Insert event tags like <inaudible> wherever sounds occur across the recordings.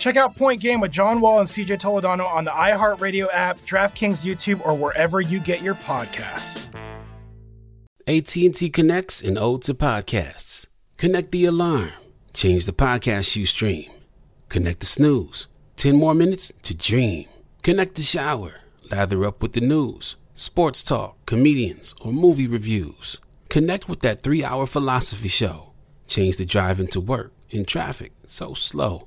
Check out Point Game with John Wall and CJ Toledano on the iHeartRadio app, DraftKings YouTube, or wherever you get your podcasts. AT&T connects and ode to podcasts. Connect the alarm. Change the podcast you stream. Connect the snooze. 10 more minutes to dream. Connect the shower. Lather up with the news, sports talk, comedians, or movie reviews. Connect with that three hour philosophy show. Change the drive into work in traffic so slow.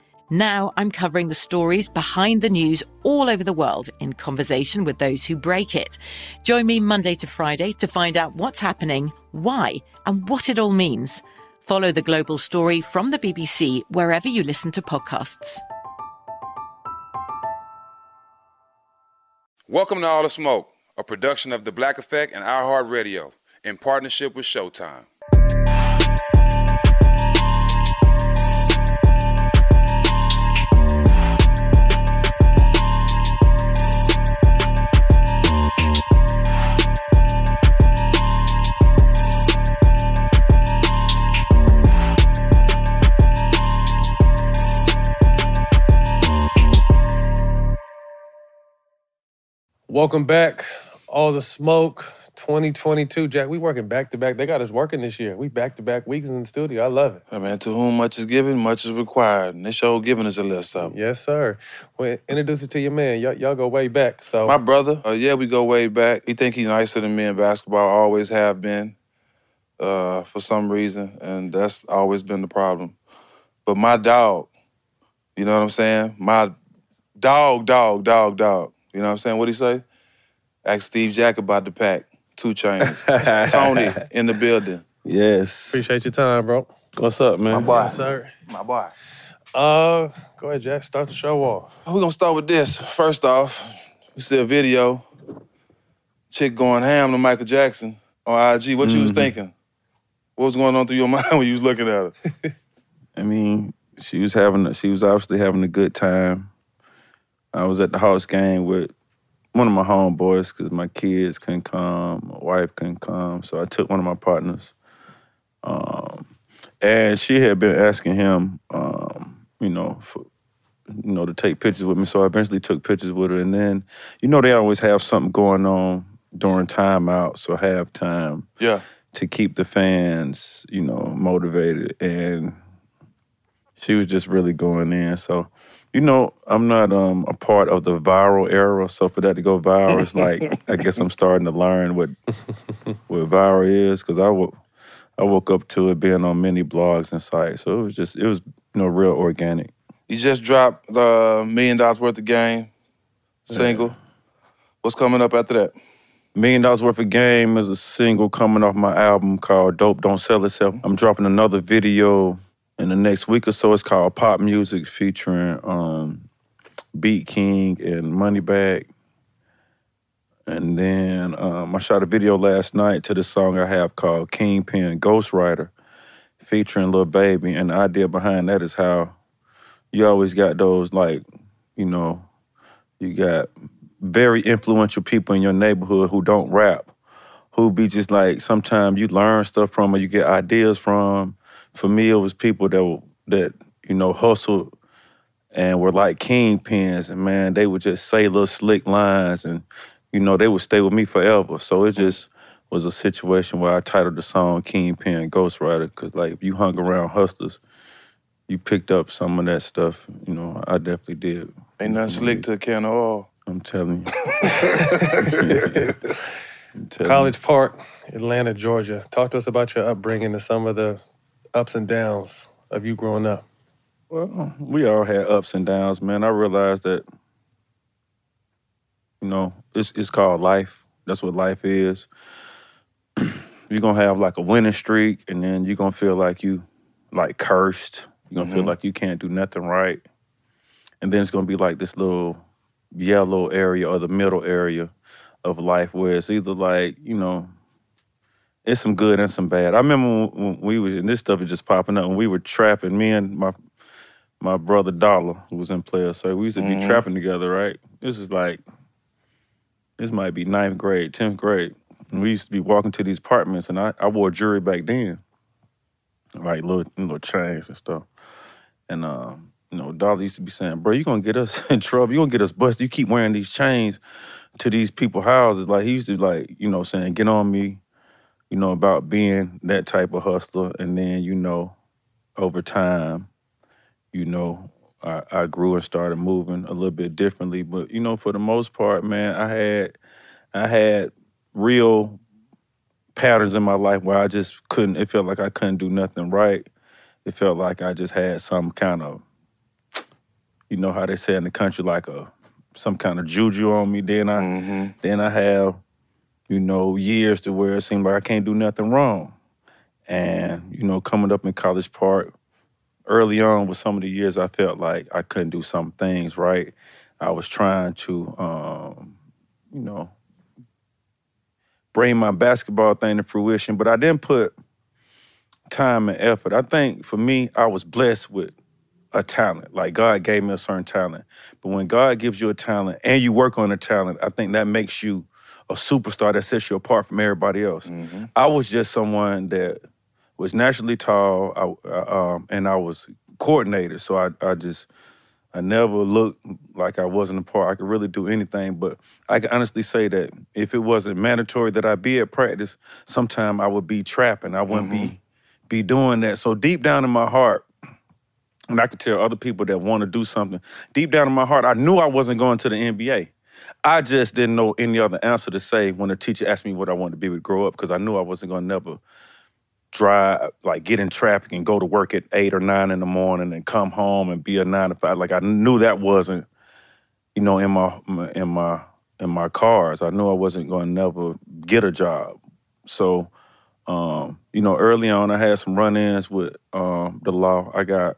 Now I'm covering the stories behind the news all over the world in conversation with those who break it. Join me Monday to Friday to find out what's happening, why, and what it all means. Follow the global story from the BBC wherever you listen to podcasts. Welcome to All the Smoke, a production of The Black Effect and iHeartRadio in partnership with Showtime. Welcome back. All the smoke 2022. Jack, we working back to back. They got us working this year. We back to back weeks in the studio. I love it. Hey man, to whom much is given, much is required. And this show giving us a little something. Yes, sir. Well, introduce it to your man. Y'all, y'all go way back. So My brother, uh, yeah, we go way back. He think he's nicer than me in basketball. Always have been, uh, for some reason, and that's always been the problem. But my dog, you know what I'm saying? My dog, dog, dog, dog. You know what I'm saying? What he say? Ask Steve Jack about the pack. 2 Chainz. <laughs> Tony in the building. Yes. appreciate your time, bro. What's up, man? My boy. Yes, sir. My boy. Uh, go ahead, Jack. Start the show off. We're gonna start with this. First off, we see a video. Chick going ham to Michael Jackson on IG. What you was Mhm. thinking? What was going on through your <laughs> mind when you was looking at her? I mean, she was having, a, she was obviously having a good time. I was at the Hawks game with one of my homeboys because my kids couldn't come, my wife couldn't come, so I took one of my partners. Um, and she had been asking him, um, you know, for, you know, to take pictures with me. So I eventually took pictures with her, and then, you know, they always have something going on during timeouts or halftime. Yeah. to keep the fans, you know, motivated. And she was just really going in. So, you know, I'm not um, a part of the viral era. So for that to go viral, it's <laughs> like I guess I'm starting to learn what <laughs> what viral is because I wo- I woke up to it being on many blogs and sites. So it was just it was you know real organic. You just dropped the million dollars worth of game single. What's coming up after that? Million Dollars Worth of Game is a single coming off my album called Dope Don't Sell Itself. I'm dropping another video in the next week or so. It's called Pop Music featuring um, Beat King and Moneybag. And then um, I shot a video last night to the song I have called Kingpin Ghostwriter featuring Lil Baby. And the idea behind that is how you always got those, like, you know, you got very influential people in your neighborhood who don't rap, who be just like sometimes you learn stuff from or you get ideas from. For me, it was people that were- that you know hustled and were like kingpins, and man, they would just say little slick lines, and you know they would stay with me forever. So it just was a situation where I titled the song "Kingpin Ghostwriter" because like if you hung around hustlers, you picked up some of that stuff. You know, I definitely did. Ain't nothing slick to a can of oil. I'm telling you. <laughs> <laughs> I'm telling College Park, Atlanta, Georgia. Talk to us about your upbringing and some of the ups and downs of you growing up. Well, we all had ups and downs, man. I realized that, you know, it's it's called life. That's what life is. <clears throat> you're gonna have like a winning streak, and then you're gonna feel like you like cursed. You're gonna feel Mhm. like you can't do nothing right. And then it's gonna be like this little yellow area or the middle area of life where it's either like, you know, it's some good and some bad. I remember when, we was and this stuff is just popping up when we were trapping, me and my my brother Dollar, who was in player, so we used to be Mhm. trapping together, right? This is like this might be ninth grade, tenth grade. And we used to be walking to these apartments, and I, I wore jewelry back then, right? Little little chains and stuff. And um, you know, Dollar used to be saying, "Bro, you gonna get us <laughs> in trouble. You gonna get us busted. You keep wearing these chains to these people houses." Like he used to like, you know, saying, "Get on me," you know, about being that type of hustler. And then you know, over time, you know, I, I grew and started moving a little bit differently. But you know, for the most part, man, I had I had real patterns in my life where I just couldn't. It felt like I couldn't do nothing right. It felt like I just had some kind of, you know how they say in the country, like a some kind of juju on me. Then I hmm then I have, you know, years to where it seemed like I can't do nothing wrong. And, you know, coming up in College Park, early on with some of the years I felt like I couldn't do some things right. I was trying to um, you know, bring my basketball thing to fruition, but I didn't put time and effort. I think for me, I was blessed with a talent. Like God gave me a certain talent. But when God gives you a talent and you work on a talent, I think that makes you a superstar that sets you apart from everybody else. hmm I was just someone that was naturally tall, I, um, and I was coordinated. So I, I just, I never looked like I wasn't a part. I could really do anything. But I can honestly say that if it wasn't mandatory that I be at practice, sometime I would be trapping. I wouldn't be be doing that. So deep down in my heart, and I could tell other people that want to do something, deep down in my heart, I knew I wasn't going to the NBA. I just didn't know any other answer to say when the teacher asked me what I wanted to be to grow up because I knew I wasn't going to never drive, like get in traffic and go to work at eight or nine in the morning and come home and be a nine to five. Like I knew that wasn't, you know, in my my- in my in my cars. I knew I wasn't going to never get a job. So, um, you know, early on I had some run-ins with um, the law. I got,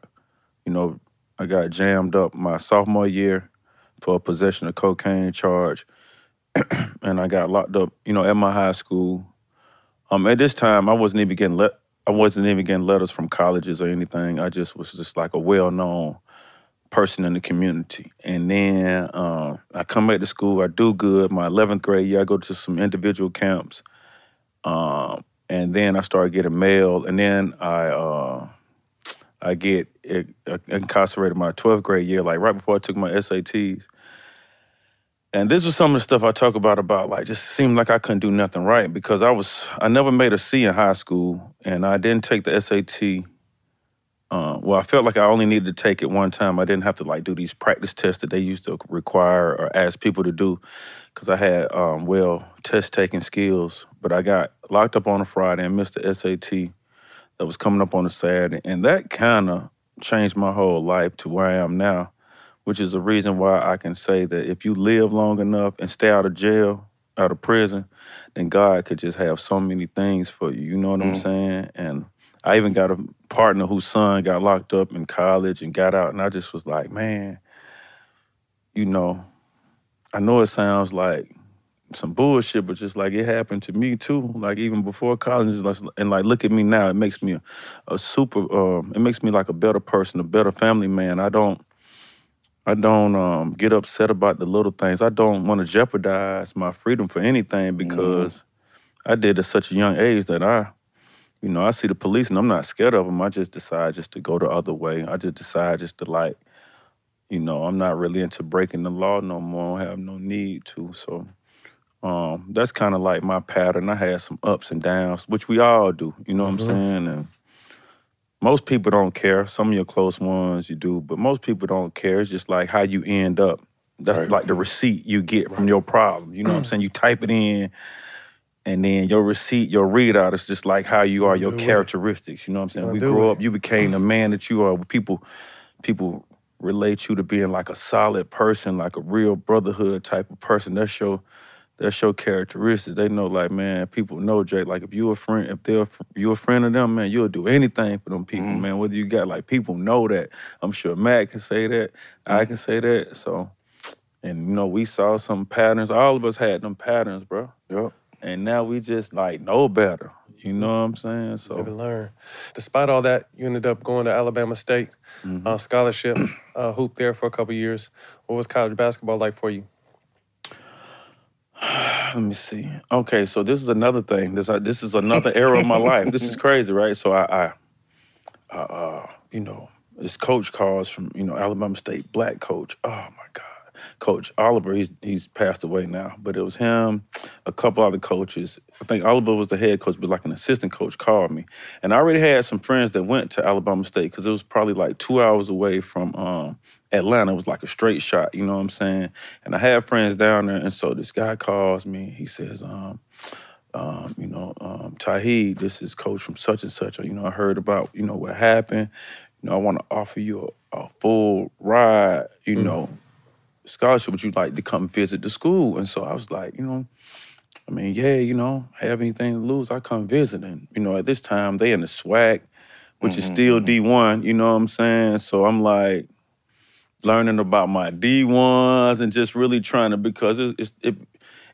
you know, I got jammed up my sophomore year for a possession of cocaine charge, <clears throat> and I got locked up, you know, at my high school. Um, at this time, I wasn't even getting let. I wasn't even getting letters from colleges or anything. I just was just like a well-known person in the community. And then um, I come back to school. I do good. My 11th grade year, I go to some individual camps, um, and then I start getting mail. And then I uh, I get uh, incarcerated my 12th grade year, like right before I took my SATs. And this was some of the stuff I talk about about like just seemed like I couldn't do nothing right because I was I never made a C in high school and I didn't take the SAT. Uh, well, I felt like I only needed to take it one time. I didn't have to like do these practice tests that they used to require or ask people to do because I had um, well test taking skills. But I got locked up on a Friday and missed the SAT that was coming up on a Saturday, and that kind of changed my whole life to where I am now which is a reason why I can say that if you live long enough and stay out of jail, out of prison, then God could just have so many things for you. You know what I'm Mm. saying? And I even got a partner whose son got locked up in college and got out, and I just was like, man, you know, I know it sounds like some bullshit, but just like it happened to me too. Like even before college, and like- look at me now, it makes me a, a super. Um, it makes me like a better person, a better family man. I don't. I don't um, get upset about the little things. I don't want to jeopardize my freedom for anything because I did at such a young age that I, you know, I see the police and I'm not scared of them. I just decide just to go the other way. I just decide just to like, you know, I'm not really into breaking the law no more. I have no need to. So um, that's kind of like my pattern. I had some ups and downs, which we all do. You know what I'm saying? And most people don't care. Some of your close ones you do, but most people don't care. It's just like how you end up. That's Right. like the receipt you get from your problem. You know what I'm saying? You type it in, and then your receipt, your readout is just like how you are, your do it. characteristics. You know what I'm saying? We grow it. up, you became the man that you are. People, people relate you to being like a solid person, like a real brotherhood type of person. That's your that's your characteristics. They know, like, man, people know Jake. Like, if you a friend, if they're you a friend of them, man, you'll do anything for them people, man. Whether you got like people know that. I'm sure Matt can say that. I can say that. So, and you know, we saw some patterns. All of us had them patterns, bro. Yep. And now we just like know better. You know what I'm saying? So and learn. Despite all that, you ended up going to Alabama State Mm-hmm. uh, scholarship, uh, hooped there for a couple years. What was college basketball like for you? <sighs> let me see. Okay, so this is another thing. This uh, this is another era of my life. This is <laughs> crazy, right? So I, I, uh, uh, you know, this coach calls from you know Alabama State, black coach. Oh my God, Coach Oliver. He's he's passed away now, but it was him, a couple other coaches. I think Oliver was the head coach, but like an assistant coach called me, and I already had some friends that went to Alabama State because it was probably like two hours away from. Um, Atlanta It was like a straight shot, you know what I'm saying? And I had friends down there, and so this guy calls me. He says, um, um, you know, um, Tauheed, this is coach from such and such. You know, I heard about, you know, what happened. You know, I want to offer you a, a full ride, you know, scholarship. Would you like to come visit the school? And so I was like, you know, I mean, yeah, you know, have anything to lose, I come visit. And, you know, at this time, they in the SWAC, which is still D1, you know what I'm saying? So I'm like, learning about my D1s and just really trying to because it, it's it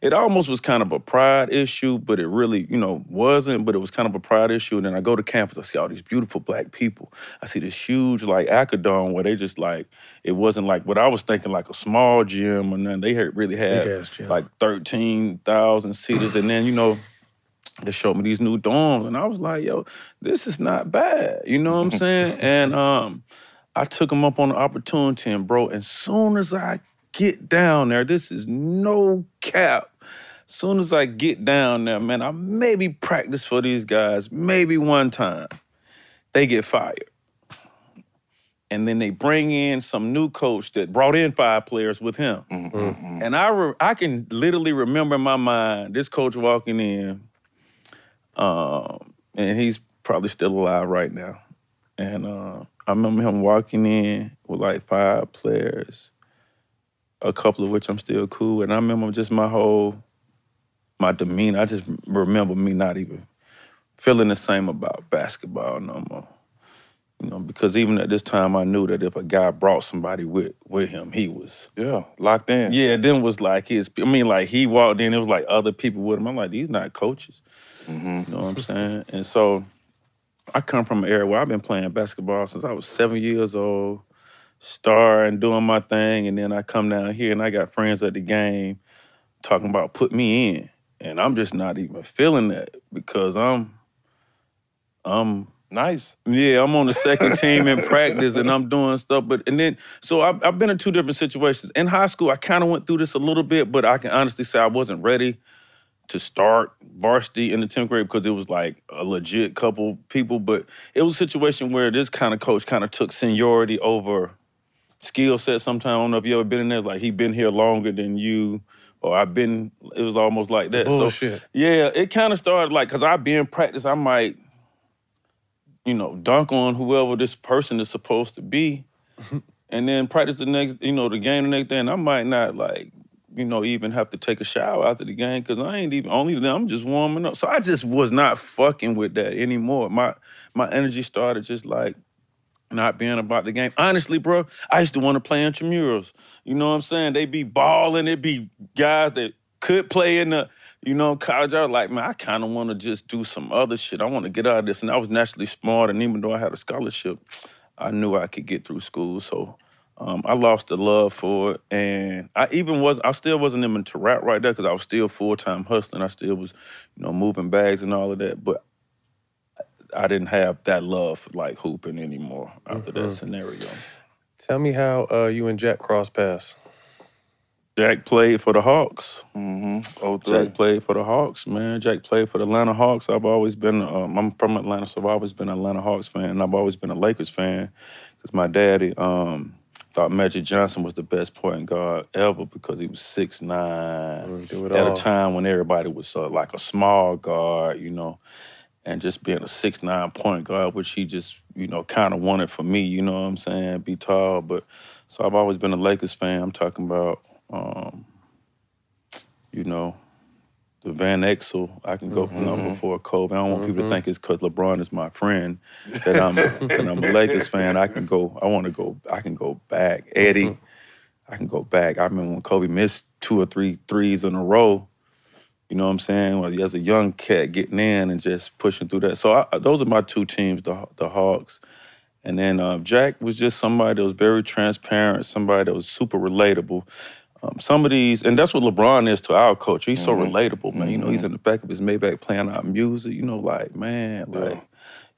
it almost was kind of a pride issue, but it really, you know, wasn't, but it was kind of a pride issue. And then I go to campus, I see all these beautiful black people. I see this huge like Acadome where they just like, it wasn't like what I was thinking like a small gym or nothing. they had really had like 13,000 seaters. and then, you know, they showed me these new dorms and I was like, yo, this is not bad. You know what I'm saying? and um, I took him up on the opportunity and bro, as soon as I get down there, this is no cap. As soon as I get down there, man, I maybe practice for these guys, maybe one time. They get fired. And then they bring in some new coach that brought in five players with him. And I re- I can literally remember in my mind this coach walking in, um, and he's probably still alive right now. And uh, I remember him walking in with like five players, a couple of which I'm still cool. And I remember just my whole, my demeanor. I just remember me not even feeling the same about basketball no more. You know, because even at this time, I knew that if a guy brought somebody with with him, he was Yeah, locked in. yeah, then was like his. I mean, like he walked in, it was like other people with him. I'm like, these not coaches. Mm-hmm. You know what I'm saying? And so, I come from an era where I've been playing basketball since I was seven years old, star and doing my thing, and then I come down here and I got friends at the game talking about put me in, and I'm just not even feeling that because I'm, I'm Nice. yeah, I'm on the second <laughs> team in practice and I'm doing stuff. But and then so I've, I've been in two different situations. In high school, I kind of went through this a little bit, but I can honestly say I wasn't ready to start varsity in the 10th grade because it was like a legit couple people. But it was a situation where this kind of coach kind of took seniority over skill set sometimes. I don't know if you ever been in there, like he been here longer than you. Or I've been, it was almost like that. So Bullshit. yeah, it kind of started like because I be in practice, I might, you know, dunk on whoever this person is supposed to be, <laughs> and then practice the next, you know, the game the next day, and I might not like, you know, even have to take a shower after the game because I ain't even only I'm just warming up. So I just was not fucking with that anymore. My my energy started just like not being about the game. Honestly, bro, I used to want to play intramurals. You know what I'm saying? They'd be balling. It be guys that could play in the, you know, college. I was like, man, I kind of want to just do some other shit. I want to get out of this. And I was naturally smart. And even though I had a scholarship, I knew I could get through school. So um, I lost the love for it. And I even was, I still wasn't even to rap right there because I was still full time hustling. I still was, you know, moving bags and all of that. But I didn't have that love for like hooping anymore after that scenario. Tell me how uh, you and Jack cross paths. Jack played for the Hawks. Mm-hmm. Oh. Jack played for the Hawks, man. Jack played for the Atlanta Hawks. I've always been, um, I'm from Atlanta, so I've always been an Atlanta Hawks fan, and I've always been a Lakers fan because my daddy, um, thought Magic Johnson was the best point guard ever because he was six nine at all. a time when everybody was uh, like a small guard, you know, and just being a six nine point guard, which he just you know kind of wanted for me, you know what I'm saying, be tall. But so I've always been a Lakers fan. I'm talking about, um, you know. The Van Exel, I can go Mm-hmm. number for Kobe. I don't want people to think it's because LeBron is my friend that I'm <laughs> that I'm a Lakers fan. I can go. I want to go. I can go back. Eddie, Mm-hmm. I can go back. I remember when Kobe missed two or three threes in a row. You know what I'm saying? Well, as a young cat getting in and just pushing through that. So I, those are my two teams, the the Hawks, and then uh, Jack was just somebody that was very transparent, somebody that was super relatable. Um, some of these, and that's what LeBron is to our culture. He's so relatable, man. You know, he's in the back of his Maybach playing our music. You know, like man, like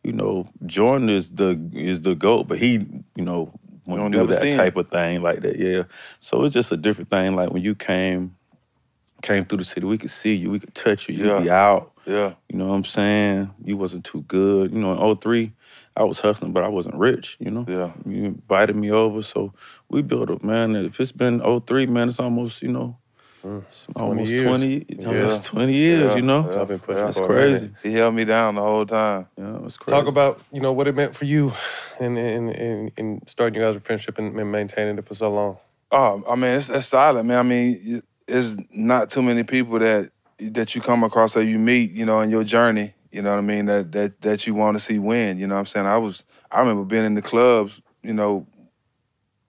you know, Jordan is the is the goat, but he, you know, don't wouldn't do that see him. type of thing like that. Yeah. So it's just a different thing. Like when you came came through the city, we could see you, we could touch you, you'd Yeah. be out. Yeah. You know what I'm saying? You wasn't too good. You know, in 03, I was hustling, but I wasn't rich, you know? Yeah. You invited me over, so we built up, man. If it's been 03, man, it's almost, you know, mm. it's almost years. 20, it's Yeah. almost 20 years, Yeah, you know? yeah, I've been pushing yeah. That's crazy. minute. He held me down the whole time. Yeah, it's crazy. Talk about you know what it meant for you, in in in, in starting you guys' a friendship and, and maintaining it for so long. Oh, I mean, it's, it's solid, man. I mean, it- it's not too many people that that you come across or you meet, you know, in your journey. You know what I mean? That that that you want to see win. You know what I'm saying? I was, I remember being in the clubs, you know,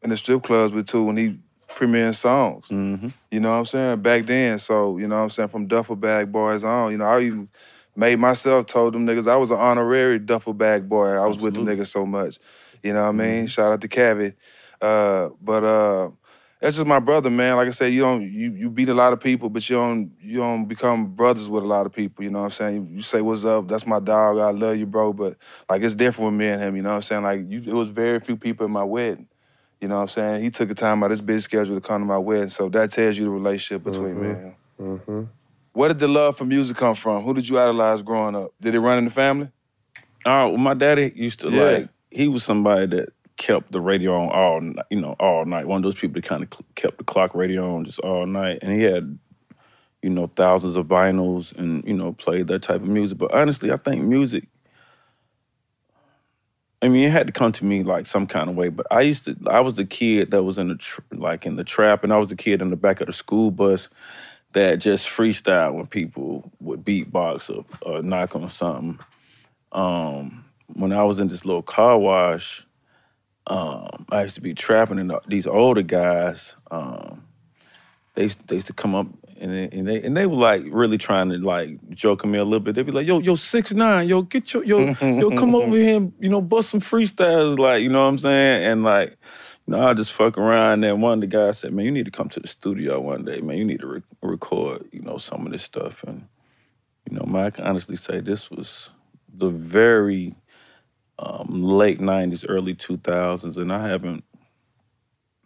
in the strip clubs with two when he premiering songs. hmm You know what I'm saying? Back then, so you know what I'm saying. From duffel bag boys on, you know, I even made myself told them niggas I was an honorary duffel bag boy. I was with the niggas so much. You know what I mean? Shout out to Cavi. Uh, but uh, that's just my brother, man. Like I said, you don't you you beat a lot of people, but you don't you don't become brothers with a lot of people. You know what I'm saying? You, you say what's up, that's my dog. I love you, bro. But like it's different with me and him. You know what I'm saying? Like you, it was very few people at my wedding. You know what I'm saying? He took a time out of his busy schedule to come to my wedding, so that tells you the relationship between me and him. Mm-hmm. Where did the love for music come from? Who did you idolize growing up? Did it run in the family? Oh, well, my daddy used to Yeah. like. He was somebody that kept the radio on all. You know, all night. One of those people that kind of kept the clock radio on just all night, and he had, you know, thousands of vinyls and you know played that type of music. But honestly, I think music. I mean, it had to come to me like some kind of way. But I used to. I was the kid that was in the like in the trap, and I was the kid in the back of the school bus that just freestyle when people would beatbox or, or knock on something um, when I was in this little car wash, um, I used to be trapping, and these older guys, um, they used- they used to come up and they, and they and they were like really trying to like joke me a little bit. They'd be like, "Yo, yo, six nine, yo, get your yo, yo, come <laughs> over here, and, you know, bust some freestyles, like you know what I'm saying?" And like, you know, I just fuck around. And then one of the guys said, "Man, you need to come to the studio one day, man. You need to re- record, you know, some of this stuff." And you know, man, I can honestly say this was the very um, late '90s, early 2000s, and I haven't,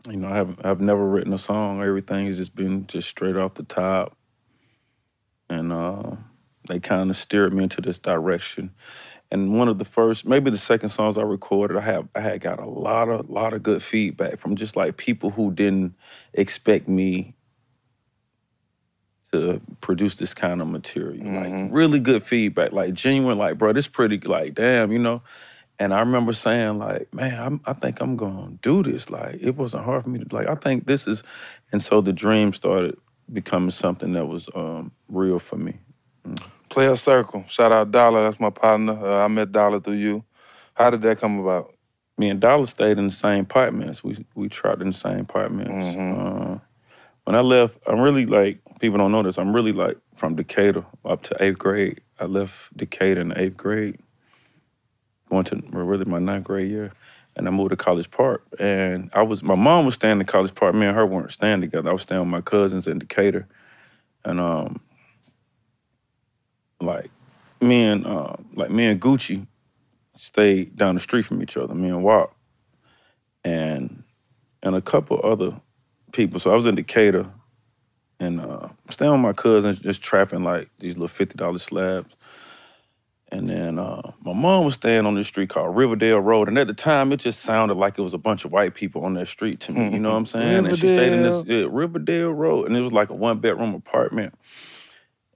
you know, I haven't, I've never written a song. Everything has just been just straight off the top, and uh, they kind of steered me into this direction. And one of the first, maybe the second songs I recorded, I have, I had got a lot of, lot of good feedback from just like people who didn't expect me to produce this kind of material. Like really good feedback, like genuine, like, bro, this pretty, like, damn, you know. And I remember saying, like, man, I'm, I think I'm gonna do this. Like, it wasn't hard for me to, like, I think this is, and so the dream started becoming something that was um, real for me. Playaz Circle. Shout out Dollar. That's my partner. Uh, I met Dollar through you. How did that come about? Me and Dollar stayed in the same apartments. We we trapped in the same apartments. Uh, when I left, I'm really like people don't know this. I'm really like from Decatur up to eighth grade. I left Decatur in eighth grade, going to really my ninth grade year, and I moved to College Park. And I was my mom was staying in College Park. Me and her weren't staying together. I was staying with my cousins in Decatur, and um, like me and uh, like me and Gucci stayed down the street from each other. Me and Wop, and and a couple other people. So I was in Decatur and uh, staying with my cousins, just trapping like these little fifty dollar slabs. And then uh, my mom was staying on this street called Riverdale Road, and at the time it just sounded like it was a bunch of white people on that street to me. You know what I'm <laughs> saying? And she stayed in this yeah, Riverdale Road, and it was like a one bedroom apartment.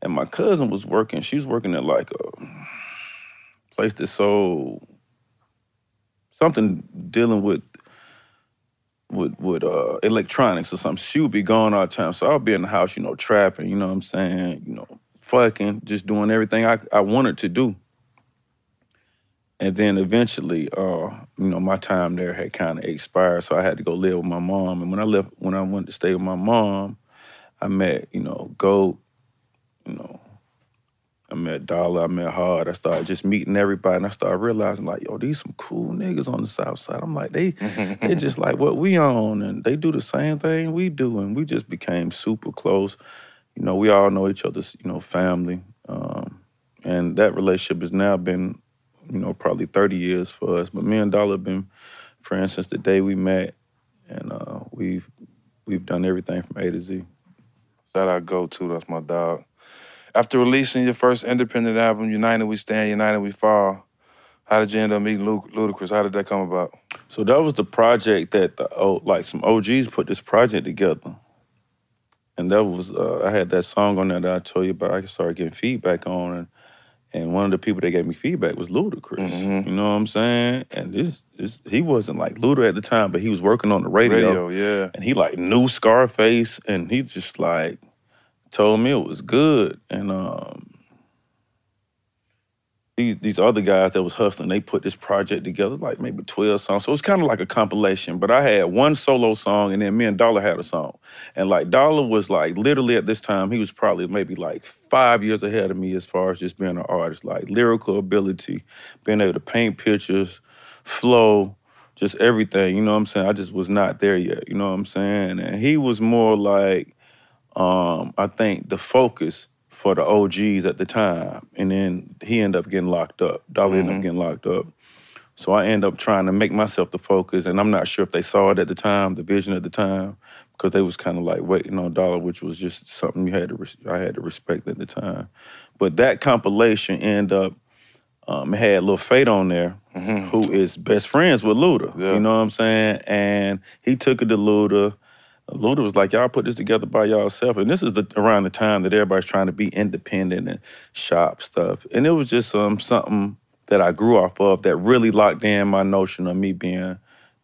And my cousin was working. She was working at like a place that sold something dealing with with with uh, electronics or something. She would be gone all the time, so I'll be in the house, you know, trapping. You know what I'm saying? You know, fucking, just doing everything I I wanted to do. And then eventually, uh, you know, my time there had kind of expired, so I had to go live with my mom. And when I left, when I went to stay with my mom, I met, you know, Goat, you know, I met Dollar, I met Hard. I started just meeting everybody, and I started realizing, like, yo, these some cool niggas on the South Side. I'm like, they, <laughs> they just like what we on, and they do the same thing we do, and we just became super close. You know, we all know each other's, you know, family, um, and that relationship has now been, you know, probably 30 years for us. But me and Dollar have been friends since the day we met, and uh, we've we've done everything from A to Z. That I Go to that's my dog. After releasing your first independent album, United We Stand, United We Fall, how did you end up meeting Lu- Ludacris? How did that come about? So that was the project that the oh, like some OGs put this project together, and that was uh, I had that song on there that I told you about. I started getting feedback on, and and one of the people that gave me feedback was Ludacris. Mhm. You know what I'm saying? And this, this he wasn't like Luda at the time, but he was working on the radio, Radio, yeah. and he like knew Scarface, and he just like told me it was good, and um. These, these other guys that was hustling, they put this project together, like maybe 12 songs. So it's kind of like a compilation. But I had one solo song, and then me and Dollar had a song. And like Dollar was like literally at this time, he was probably maybe like five years ahead of me as far as just being an artist, like lyrical ability, being able to paint pictures, flow, just everything. You know what I'm saying? I just was not there yet. You know what I'm saying? And he was more like, um, I think the focus for the OGs at the time. And then he ended up getting locked up. Dollar ended up getting locked up. So I end up trying to make myself the focus, and I'm not sure if they saw it at the time, the vision at the time, because they was kind of like waiting on Dollar, which was just something you had to res- I had to respect at the time. But that compilation end up um, had Lil Fate on there, who is best friends with Luda. Yeah. You know what I'm saying? And he took it to Luda. Luda was like, "Y'all put this together by yourself," and this is the, around the time that everybody's trying to be independent and shop stuff. And it was just um, something that I grew off of that really locked in my notion of me being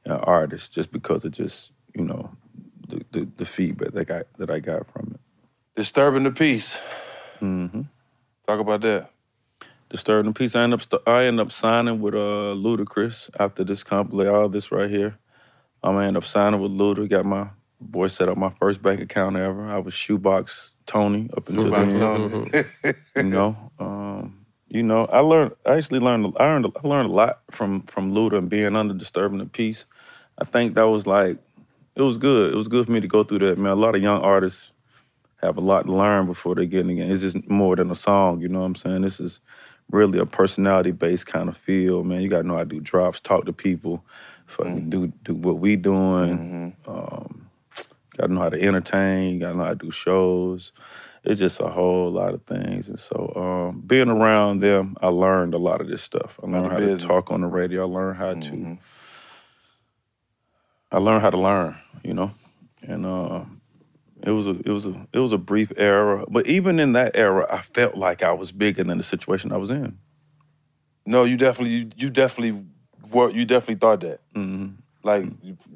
an artist, just because of just you know the, the, the feedback that I got that I got from it. Disturbing the peace. Mm-hmm. Talk about that. Disturbing the Peace. I end up st- I end up signing with uh Ludacris after this compilation, all this right here. I'm gonna end up signing with Luda. Got my boy set up my first bank account ever. I was shoebox Tony up until Shoebox then. Tony. You know, um, you know, I learned. I actually learned. I learned. I learned a lot from from Luda and being under Disturbing the Peace. I think that was like, it was good. It was good for me to go through that. Man, a lot of young artists have a lot to learn before they get in again. It's just more than a song, you know what I'm saying? This is really a personality based kind of feel, man. You gotta know how to do drops, talk to people, fucking do do what we doing. Um, gotta know how to entertain, you gotta know how to do shows. It's just a whole lot of things. And so um, being around them, I learned a lot of this stuff. I learned how to talk on the radio. I learned how to Mhm. I learned how to learn, you know, and uh, it was a it was a it was a brief era. But even in that era, I felt like I was bigger than the situation I was in. No, you definitely, you, you definitely were, you definitely thought that. hmm Like,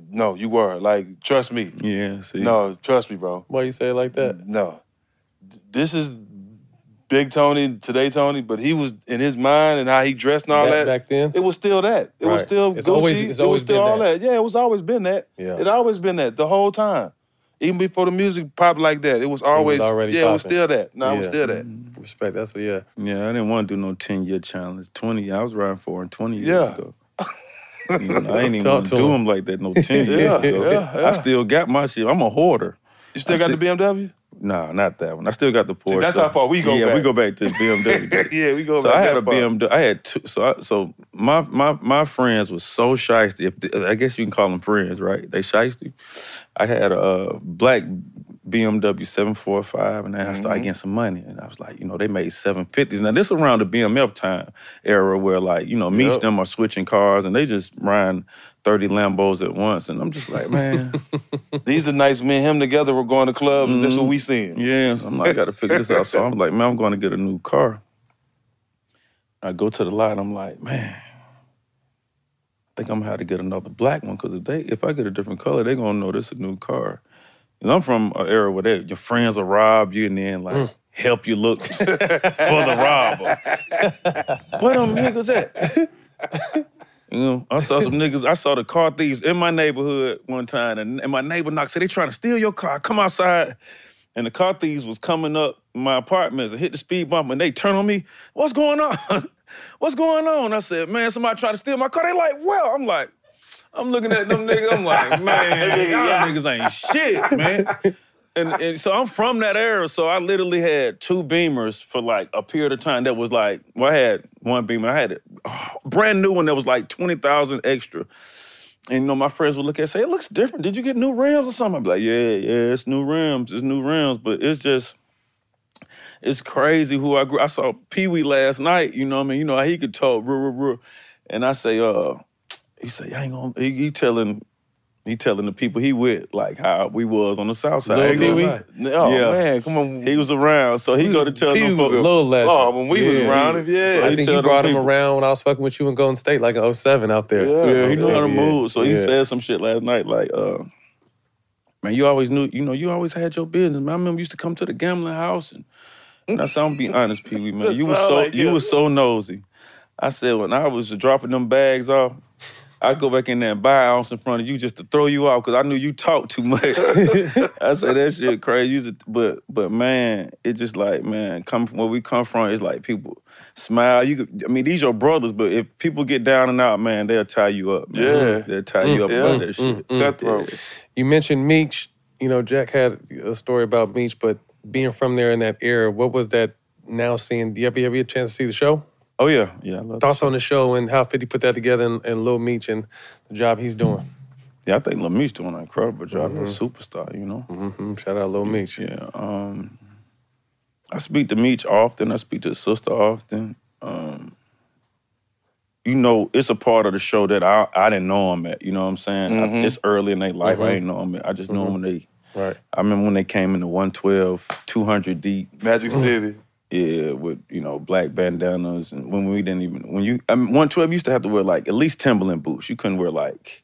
no, you were. Like, trust me. Yeah. See. No, trust me, bro. Why you say it like that? No. This is Big Tony, today Tony, but he was in his mind and how he dressed and all Back- that. back then? It was still that. It was still It's Gucci. always- it's it was always still been all that. that. Yeah, it was always been that. Yeah. It always been that the whole time. Even before the music popped like that, it was always already yeah, it was still that. No, it was still that. Mm-hmm. Respect. That's what. Yeah. Yeah, I didn't want to do no ten year challenge. Twenty, I was riding for in twenty years Yeah. ago. You know, I <laughs> ain't even Talk want to to do him. them like that no <laughs> ten years Yeah, ago. yeah, yeah. I still got my shit. I'm a hoarder. You still I got still- the BMW? Nah, not that one. I still got the Porsche. that's how far we go Yeah, we go back to <laughs> BMW. yeah, we go back so back I had that a far. BMW. I had two. So I, so my my my friends was so shisty. If I guess you can call them friends, right? They shisty. I had a uh, black BMW 745, and then I started Mhm. getting some money. And I was like, you know, they made 750s. Now, this around the BMF time era where, like, you know, me Yep. them are switching cars and they just riding 30 Lambos at once. And I'm just like, man, <laughs> These are nights me and him together were going to clubs. and This Mhm. what we seeing. yeah. So I'm like, I got to figure this out. So I'm like, man, I'm going to get a new car. I go to the lot. I'm like, man, I think I'm gonna have to get another black one because if they, if I get a different color, they're gonna know this is a new car. And I'm from an era where they, your friends will rob you and then like mm. help you look for the robber. <laughs> Where them niggas at? <laughs> You know, I saw some niggas. I saw the car thieves in my neighborhood one time, and, and my neighbor knocked. Said they trying to steal your car. Come outside. And the car thieves was coming up my apartments and hit the speed bump, and they turn on me. What's going on? <laughs> What's going on? I said, man, somebody trying to steal my car. They like, well, I'm like, I'm looking at them niggas. I'm like, <laughs> man, y'all niggas ain't shit, man. And, and so I'm from that era. So I literally had two Beamers for like a period of time that was like, well, I had one Beamer. I had a <sighs> brand new one that was like 20,000 extra. And you know, my friends would look at it and say, it looks different. Did you get new rims or something? I'd be like, yeah, yeah, it's new rims. It's new rims. But it's just, it's crazy who I grew. I saw Pee Wee last night, you know what I mean? You know how he could talk, ruh, ruh, ruh. And I say, uh, he say, I ain't gonna, he, he telling, he telling the people he with, like how we was on the south side. Lil I ain't Pee Wee? Oh Yeah. man, come on. He was around, so he go to tell Pee them Wee was folks. a- Little legend. Oh, when we was around he- him, yeah. I he think he brought him people- around when I was fucking with you in Golden State, like in 07 out there. Yeah, he knew how to move. So he Yeah. said some shit last night, like, uh, man, you always knew, you know, you always had your business. Man, I remember you used to come to the gambling house and that's I'm be honest, Pee Wee, man. <laughs> You was so like you him. was so nosy. I said when I was dropping them bags off, I'd go back in there and buy an ounce in front of you just to throw you off because I knew you talk too much. <laughs> I said that shit crazy. But but man, it just like man, come from where we come from, it's like people smile. You could, I mean, these your brothers, but if people get down and out, man, they'll tie you up. man. Yeah. they'll tie you mm, up Yeah. about that mm, shit. Mm, mm, Cutthroat. You mentioned Meech. You know, Jack had a story about Meech, but being from there in that era, what was that now seeing? Do you ever, ever get a chance to see the show? Oh yeah, yeah. I love Thoughts that on the show and how 50 put that together and, and Lil Meech and the job he's doing? Yeah, I think Lame's doing an incredible job. He's a superstar, you know. hmm Shout out Lil Meech. Yeah. Um, I speak to Meech often. I speak to his sister often. Um, you know, it's a part of the show that I I didn't know him at. You know what I'm saying? I- Mhm. it's early in their life. I Mhm. ain't know him. At. I just know him when they. Right. I remember when they came in the 112, 200 deep. Magic City. Yeah, with you know black bandanas, and when we didn't even when you I mean, 112 used to have to wear like at least Timberland boots. You couldn't wear like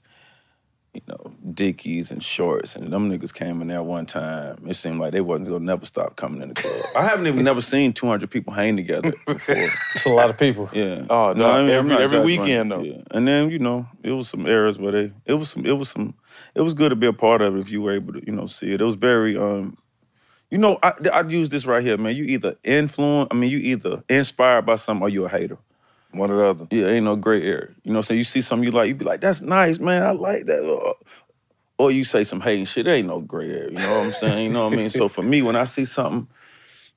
you know Dickies and shorts. And them niggas came in there one time. It seemed like they wasn't gonna never stop coming in the club. I haven't even never seen 200 people hang together <laughs> before. It's a lot of people. Yeah. Oh, no, I mean, every- every weekend, though. Yeah. And then you know it was some eras where they it was some it was some it was good to be a part of it if you were able to you know see it. It was very um. You know, I I use this right here, man. You either influence, I mean, you either inspired by something or you a hater. One or the other. Yeah, ain't no gray area. You know what I'm saying? You see something you like, you be like, that's nice, man. I like that. Or, or you say some hating shit. There ain't no gray area. You know what I'm saying? You know what I mean? So for me, when I see something,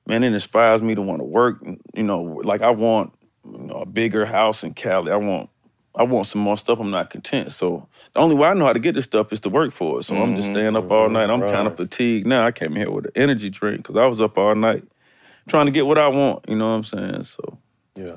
man, it inspires me to want to work. You know, like I want you know, a bigger house in Cali. I want I want some more stuff. I'm not content. So the only way I know how to get this stuff is to work for it. So I'm just Mhm. staying up all night. I'm kind of fatigued now. I came here with an energy drink because I was up all night trying to get what I want. You know what I'm saying? So Yeah.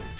<laughs>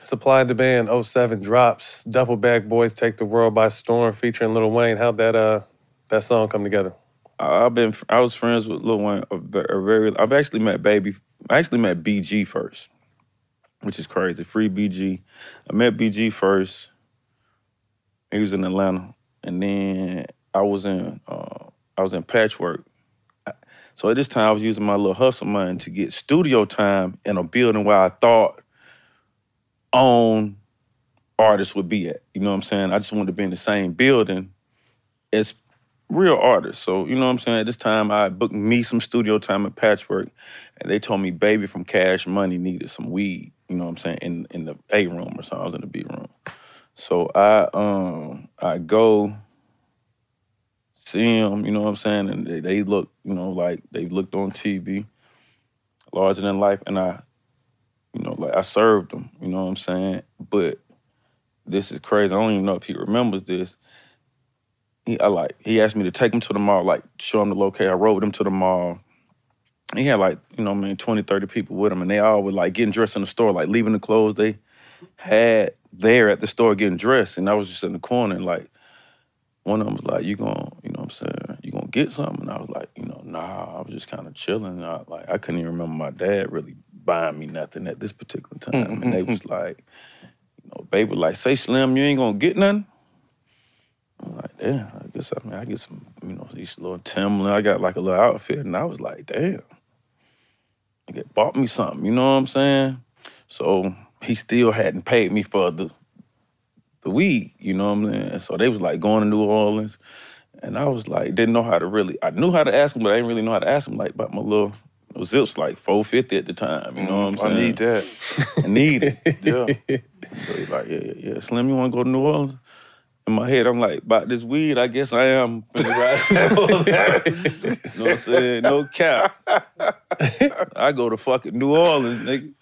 Supply and Demand 07 drops. Duffel Bag Boys Take the World by Storm featuring Lil Wayne. How'd that uh that song come together? I've been I was friends with Lil Wayne a very I've actually met Baby I actually met BG first, which is crazy. Free BG. I met BG first. He was in Atlanta, and then I was in uh, I was in Patchwerk. So at this time, I was using my little hustle money to get studio time in a building where I thought own artists would be at. You know what I'm saying? I just wanted to be in the same building as real artists. So, you know what I'm saying? At this time, I booked me some studio time at Patchwerk, and they told me Baby from Cash Money needed some weed, you know what I'm saying, in, in the A room or something. I was in the B room. So I um I go see them, you know what I'm saying, and they, they look, you know, like they looked on TV, larger than life, and I, you know, like I served them, you know what I'm saying. But this is crazy. I don't even know if he remembers this. He, I like he asked me to take him to the mall, like show him the location. I rode him to the mall. He had like, you know, I mean, 20, 30 people with him, and they all were like getting dressed in the store, like leaving the clothes they had there at the store getting dressed. And I was just in the corner and like one of them was like, You gonna, you know what I'm saying, you gonna get something? And I was like, you know, nah, I was just kind of chilling. I, like I couldn't even remember my dad really buying me nothing at this particular time. Mm, and they mm, was mm. like, you know, baby was like, say Slim, you ain't gonna get nothing. I'm like, damn, I guess I mean I get some, you know, these little Timberland. I got like a little outfit, and I was like, damn. Nigga bought me something, you know what I'm saying? So he still hadn't paid me for the the weed, you know what I'm saying? And So they was like going to New Orleans. And I was like, didn't know how to really I knew how to ask him, but I didn't really know how to ask him like about my little zips like 450 at the time, you know what I'm saying? I need that. <laughs> I need it. Yeah. <laughs> so he's like, yeah, yeah, yeah. Slim, you wanna go to New Orleans? In my head, I'm like, about this weed, I guess I am. <laughs> you know what I'm saying? No cap. I go to fucking New Orleans, nigga.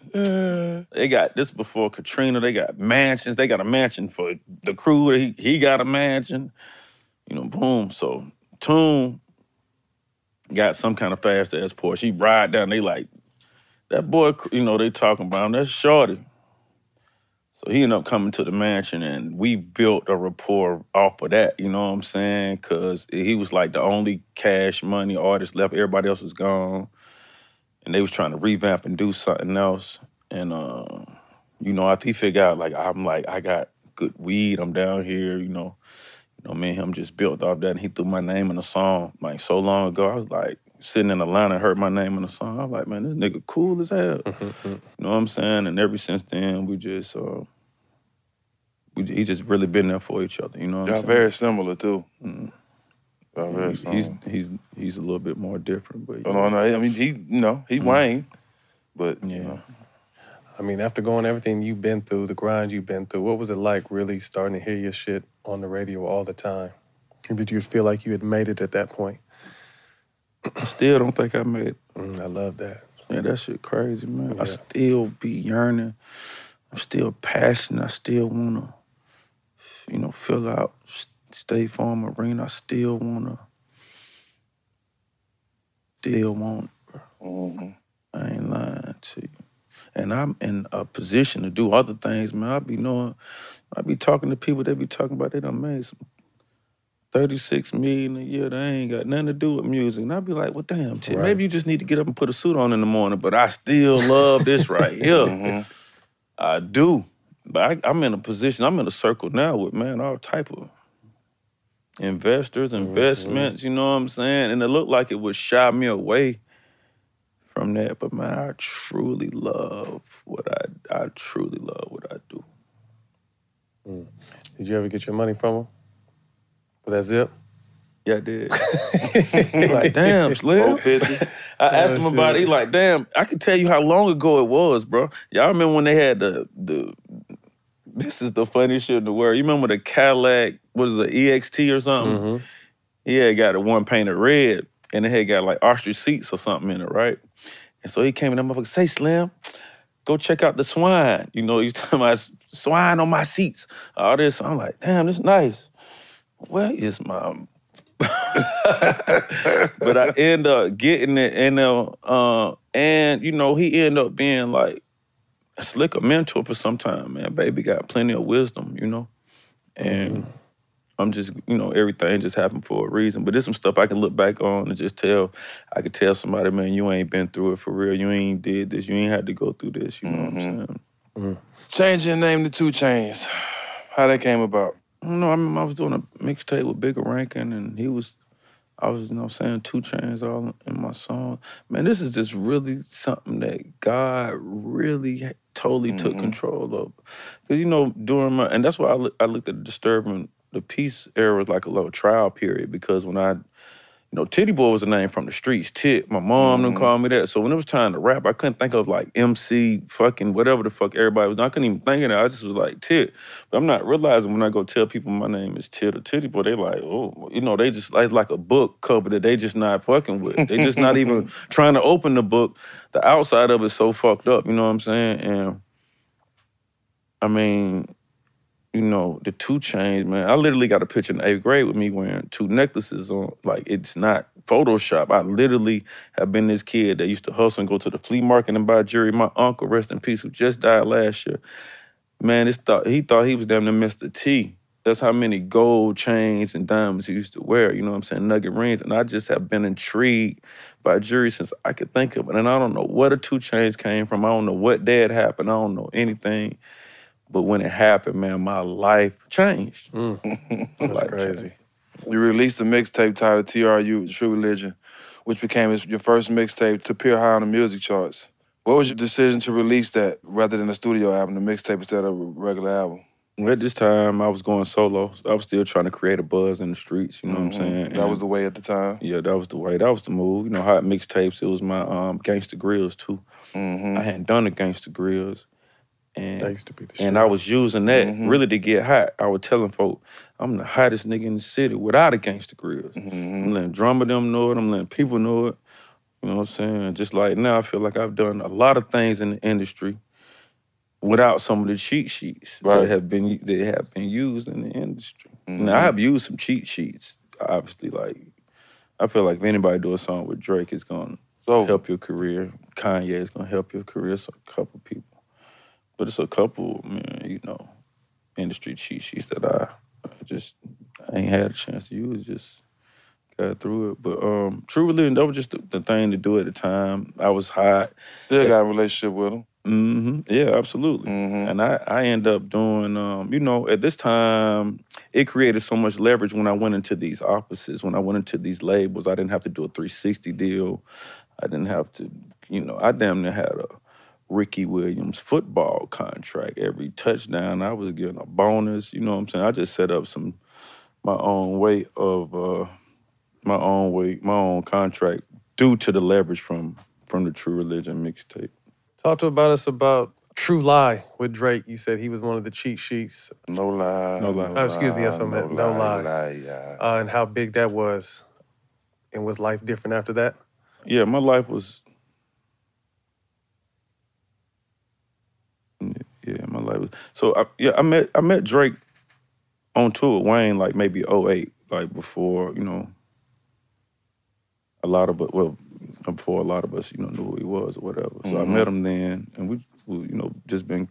<sighs> They got this before Katrina. They got mansions. They got a mansion for the crew. He, he got a mansion. You know, boom. So Tune got some kind of fast ass Porsche. He ride down. They like that boy. You know they talking about him. That's Shorty. So he ended up coming to the mansion, and we built a rapport off of that. You know what I'm saying? Because he was like the only cash money artist left. Everybody else was gone, and they was trying to revamp and do something else. And uh, you know, after he figured out like I'm like I got good weed, I'm down here, you know, you know, me and him just built off that, and he threw my name in a song like so long ago. I was like sitting in Atlanta, heard my name in a song. I was like, man, this nigga cool as hell. <laughs> Mm-hmm, You know what I'm saying? And ever since then, we just uh, we he just really been there for each other. You know what Y'all I'm saying? very similar too. Mm. Y'all very He's, similar. he's he's he's a little bit more different, but Oh, no, no. I mean, he, you know, he Wayne, but you know, I mean, after going everything you've been through, the grind you've been through, what was it like really starting to hear your shit on the radio all the time? And did you feel like you had made it at that point? I still don't think I made it. Mm, I love that. Yeah, that shit crazy, man. I still be yearning. I'm still passionate. I still wanna, you know, fill out State Farm Arena. I still wanna, still want. it, bro. mm-hmm. I ain't lying to you. And I'm in a position to do other things, man. I be knowing, I be talking to people. They be talking about they done made some 36 million a year. They ain't got nothing to do with music. And I be like, well, damn, Tim, Right. maybe you just need to get up and put a suit on in the morning. But I still love this right here. Mhm. I do. But I, I'm in a position, I'm in a circle now with, man, all type of investors, investments, you know what I'm saying? And it looked like it would shy me away from that. But man, I truly love what I, I truly love what I do. Did you ever get your money from him? Was that zip? Yeah, I did. <laughs> Like, damn, Slim. <laughs> I asked him about it. He like, damn, I can tell you how long ago it was, bro. Y'all remember when they had the the this is the funniest shit in the world. You remember the Cadillac, what is it, EXT or something? Mm-hmm. He had got the one painted red and it had got like ostrich seats or something in it, right? And so he came in that motherfucker, say Slim, go check out the swine. You know, he's <laughs> talking about swine on my seats. All this. I'm like, damn, this is nice. Where is my but I end up getting it, and uh, uh, and you know he end up being like a slick a mentor for some time, man. Baby got plenty of wisdom, you know, and I'm just you know everything just happened for a reason. But there's some stuff I can look back on and just tell. I could tell somebody, man, you ain't been through it for real. You ain't did this. You ain't had to go through this. You know what I'm saying? Changing your name to 2 Chainz. How that came about? I don't know. I remember I was doing a mixtape with Bigga Rankin, and he was, I was, you know, saying two chains all in my song. Man, this is just really something that God really totally took Mhm. control of. Because you know, during my, and that's why I, look, I looked at the disturbing. The peace era was like a little trial period because when I, you know, Titty Boy was a name from the streets. Tit, my mom didn't Mhm. call me that. So when it was time to rap, I couldn't think of like MC, fucking whatever the fuck everybody was. I couldn't even think of that. I just was like Tit. But I'm not realizing when I go tell people my name is Tit or Titty Boy, they like, oh, you know, they just like like a book cover that they just not fucking with. They just not even <laughs> trying to open the book. The outside of it's so fucked up. You know what I'm saying? And I mean, you know, the two chains, man. I literally got a picture in eighth grade with me wearing two necklaces on. Like, it's not Photoshop. I literally have been this kid that used to hustle and go to the flea market and buy jewelry. My uncle, rest in peace, who just died last year. Man, this thought he thought he was damn near Mr. T. That's how many gold chains and diamonds he used to wear, you know what I'm saying? Nugget rings. And I just have been intrigued by jewelry since I could think of it. And I don't know where the two chains came from. I don't know what day it happened. I don't know anything. But when it happened, man, my life changed. <laughs> That's Life crazy. changed. You released a mixtape titled TRU, True Religion, which became your first mixtape to appear high on the music charts. What was your decision to release that rather than a studio album, the mixtape instead of a regular album? At this time, I was going solo. I was still trying to create a buzz in the streets. You know what I'm Mhm. saying? That was the way at the time. yeah, that was the way. That was the move. You know, hot mixtapes. It was my um, Gangsta Grillz too. Mm-hmm. I hadn't done the Gangsta Grillz, That and used to be the shit. and I was using that Mhm. really to get hot. I was telling folk, I'm the hottest nigga in the city without a Gangsta Grillz. I'm Mm-hmm. letting drummer them know it. I'm letting people know it. You know what I'm saying? Just like now, I feel like I've done a lot of things in the industry without some of the cheat sheets Right. that have been that have been used in the industry. Mm-hmm. Now I have used some cheat sheets. Obviously, like I feel like if anybody do a song with Drake, it's gonna So, help your career. Kanye is gonna help your career. So a couple people, but it's a couple, man. You know, industry cheat sheets that I, I just I ain't had a chance to use. Just got through it. But um, True Religion, that was just the, the thing to do at the time. I was hot. still got a relationship with him. Mm-hmm. Yeah, absolutely. And I, I end up doing, um, you know, at this time, it created so much leverage when I went into these offices, when I went into these labels. I didn't have to do a 360 deal. I didn't have to, you know, I damn near had a Ricky Williams football contract. Every touchdown, I was getting a bonus. You know what I'm saying? I just set up some, my own way of, uh, my own way, my own contract due to the leverage from from the True Religion mixtape. Talk to about us about True Lie with Drake. You said he was one of the cheat sheets. No lie. No lie. Oh, excuse me, yes, I meant no lie. yeah. Uh, and how big that was. And was life different after that? Yeah, my life was. Yeah, my life was. So I, yeah, I met I met Drake on tour with Wayne like maybe 08, like before you know. A lot of us, well, before a lot of us, you know, knew who he was or whatever. So I Mhm. met him then, and we, we, you know, just been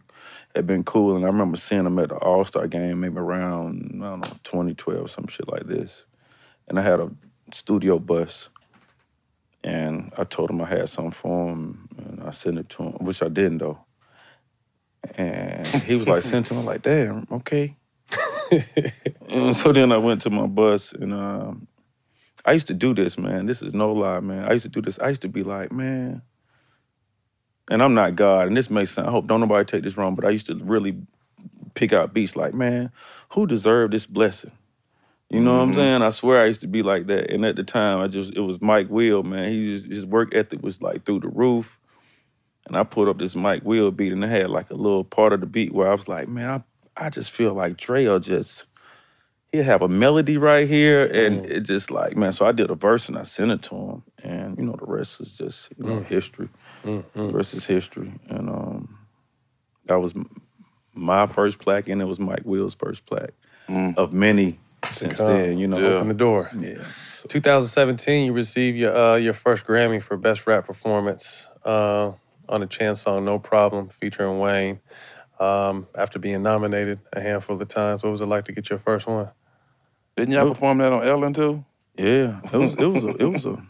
had been cool. And I remember seeing him at the All Star game, maybe around I don't know 2012, some shit like this. And I had a studio bus, and I told him I had something for him, and I sent it to him, which I didn't though. And <laughs> he was like, sent to me, like, damn, okay. and so then I went to my bus, and um, I used to do this, man. This is no lie, man. I used to do this. I used to be like, man, and I'm not God, and this may sound, I hope don't nobody take this wrong, but I used to really pick out beats like, man, who deserved this blessing? You know what I'm Mhm. saying? I swear I used to be like that. And at the time, I just, it was Mike Will, man. He just, his work ethic was like through the roof. And I put up this Mike Will beat, and it had like a little part of the beat where I was like, man, I, I just feel like Dre will just, he'll have a melody right here. And it just like, man, so I did a verse and I sent it to him. And, you know, the rest is just, you know, Mm. history. Mm, The rest is history. And um, that was my first plaque, and it was Mike Will's first plaque of many since then, you know. Open the door. Yeah. 2017, you received your uh, your first Grammy for Best Rap Performance uh, on a Chance song "No Problem" featuring Wayne. Um, after being nominated a handful of times, what was it like to get your first one? Didn't y'all perform that on Ellen too? Yeah, it was it was a it was a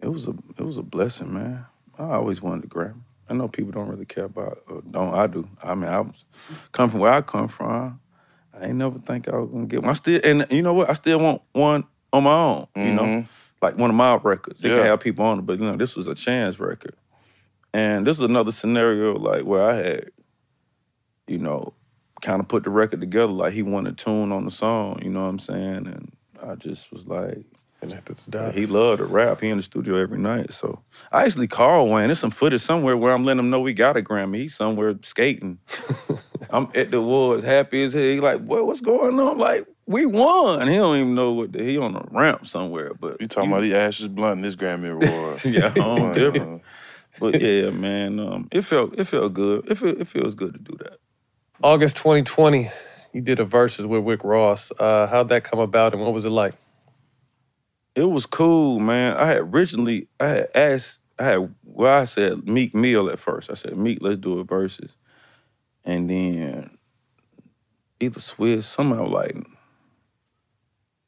it was a it was a blessing, man. I always wanted to Grammy. I know people don't really care about uh, don't I do. I mean, I was come from where I come from. I ain't never think I was gonna get one. I still and you know what? I still want one on my own. You know, Mhm. like one of my records. They Yeah. can have people on it, but you know, this was a chance record. And this is another scenario like where I had, you know, kind of put the record together. Like he wanted tune on the song. You know what I'm saying? And I just was like, dots. he loved to rap. He in the studio every night. So I actually called Wayne. There's some footage somewhere where I'm letting him know we got a Grammy. He's somewhere skating. <laughs> I'm at the woods, happy as hell. He like, what, what's going on? I'm like, we won. He don't even know what the, he on a ramp somewhere. But You talking about he Ashes Blunt in this Grammy award? <laughs> yeah, Wow. different. <laughs> But yeah, man, um, it felt it felt good. It feel, it feels good to do that. August 2020, you did a Verzuz with Rick Ross. Uh, how'd that come about, and what was it like? It was cool, man. I had originally I had asked I had well I said Meek Mill at first. I said Meek, let's do a Verzuz, and then either Swizz somehow like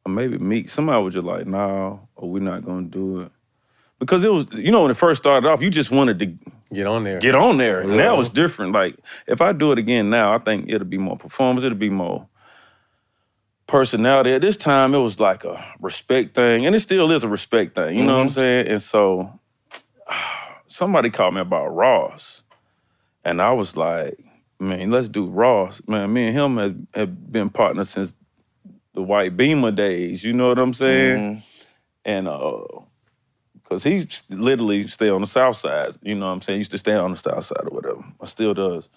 or maybe Meek somehow was just like nah or we're not gonna do it because it was you know when it first started off you just wanted to get on there get on there Yeah. now it's different like if I do it again now I think it'll be more performance it'll be more personality. At this time, it was like a respect thing, and it still is a respect thing. You know what I'm Mhm. saying? And so, <sighs> somebody called me about Ross, and I was like, "Man, let's do Ross." Man, me and him have, have been partners since the White Beamer days. You know what I'm saying? And uh, cause he literally stay on the South Side. You know what I'm saying? He Used to stay on the South Side or whatever. Or still does.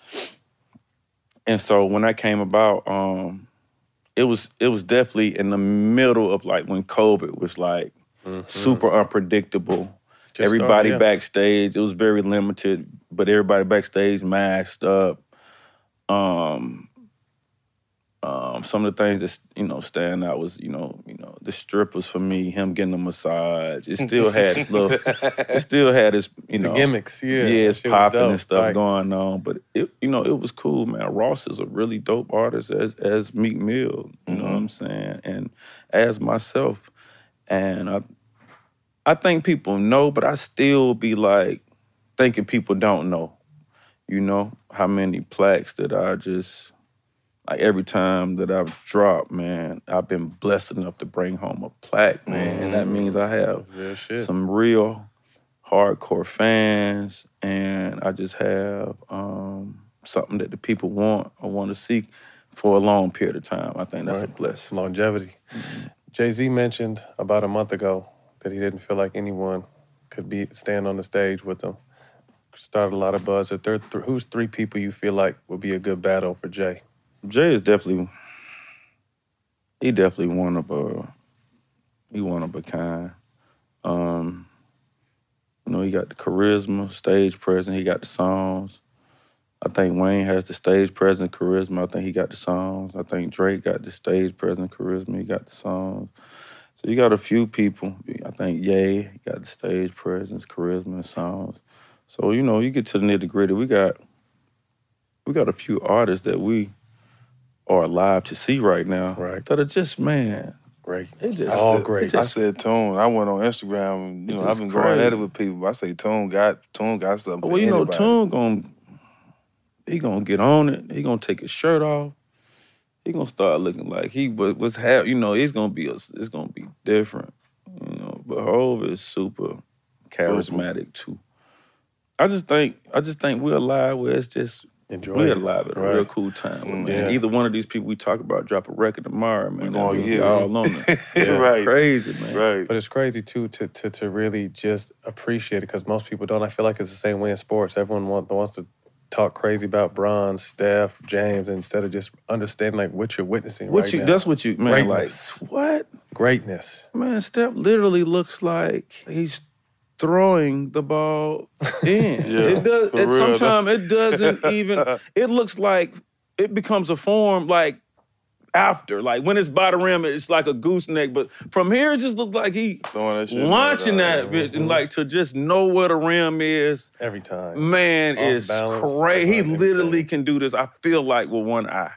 And so when that came about, um, it was it was definitely in the middle of like when COVID was like super unpredictable. Just everybody started, yeah. backstage, it was very limited, but everybody backstage masked up. Um, um, some of the things that you know stand out was you know you know the strippers for me, him getting a massage. It still had its little, it <laughs> still had its you The know gimmicks, yeah, yeah, it's popping and stuff right. going on. But it you know it was cool, man. Ross is a really dope artist as as Meek Mill. You know what I'm saying? And as myself, and I I think people know, but I still be like thinking people don't know. You know how many plaques that I just like every time that I've dropped, man, I've been blessed enough to bring home a plaque, man. And that means I have Real some real hardcore fans, and I just have um, something that the people want or want to seek for a long period of time. I think that's a Right. blessing. Longevity. Jay Z mentioned about a month ago that he didn't feel like anyone could be stand on the stage with him. Started a lot of buzz. Are there th- who's three people you feel like would be a good battle for Jay? Jay is definitely he definitely one of a he one of a kind. Um, you know, he got the charisma, stage presence. He got the songs. I think Wayne has the stage presence, charisma. I think he got the songs. I think Drake got the stage presence, charisma. He got the songs. So you got a few people. I think Ye got the stage presence, charisma, and songs. So you know, you get to the nitty gritty. We got we got a few artists that we are alive to see right now. Right. That are just man. Great. It just All great. I just- said Tune. I went on Instagram. You know, I've been going at it with people. I say Tune got Tune got something. well, you know, anybody. Tune gonna he gonna get on it. He gonna take his shirt off. He gonna start looking like he was, was. You know, it's gonna be a, it's gonna be different. You know, but Hove is super charismatic too. I just think I just think we're alive where it's just Enjoy we had a alive at a Right. real cool time. Man. yeah. Either one of these people we talk about drop a record tomorrow, man. We gonna oh, that means we it. all on it. <laughs> Yeah. Right. Crazy, man. Right. But it's crazy too to to to really just appreciate it because most people don't. I feel like it's the same way in sports. Everyone want, wants to talk crazy about Bron, Steph, James, instead of just understanding like what you're witnessing What right you now. that's what you man Greatness. like what? Greatness. Man, Steph literally looks like he's throwing the ball <laughs> in. Yeah, it does. It, sometimes it doesn't <laughs> even. It looks like it becomes a form like after, like when it's by the rim, it's like a gooseneck. But from here, it just looks like he Throwing that shit launching right that bitch, and mm-hmm. like to just know where the rim is. Every time. Man, is crazy. He literally everything. can do this. I feel like with one eye.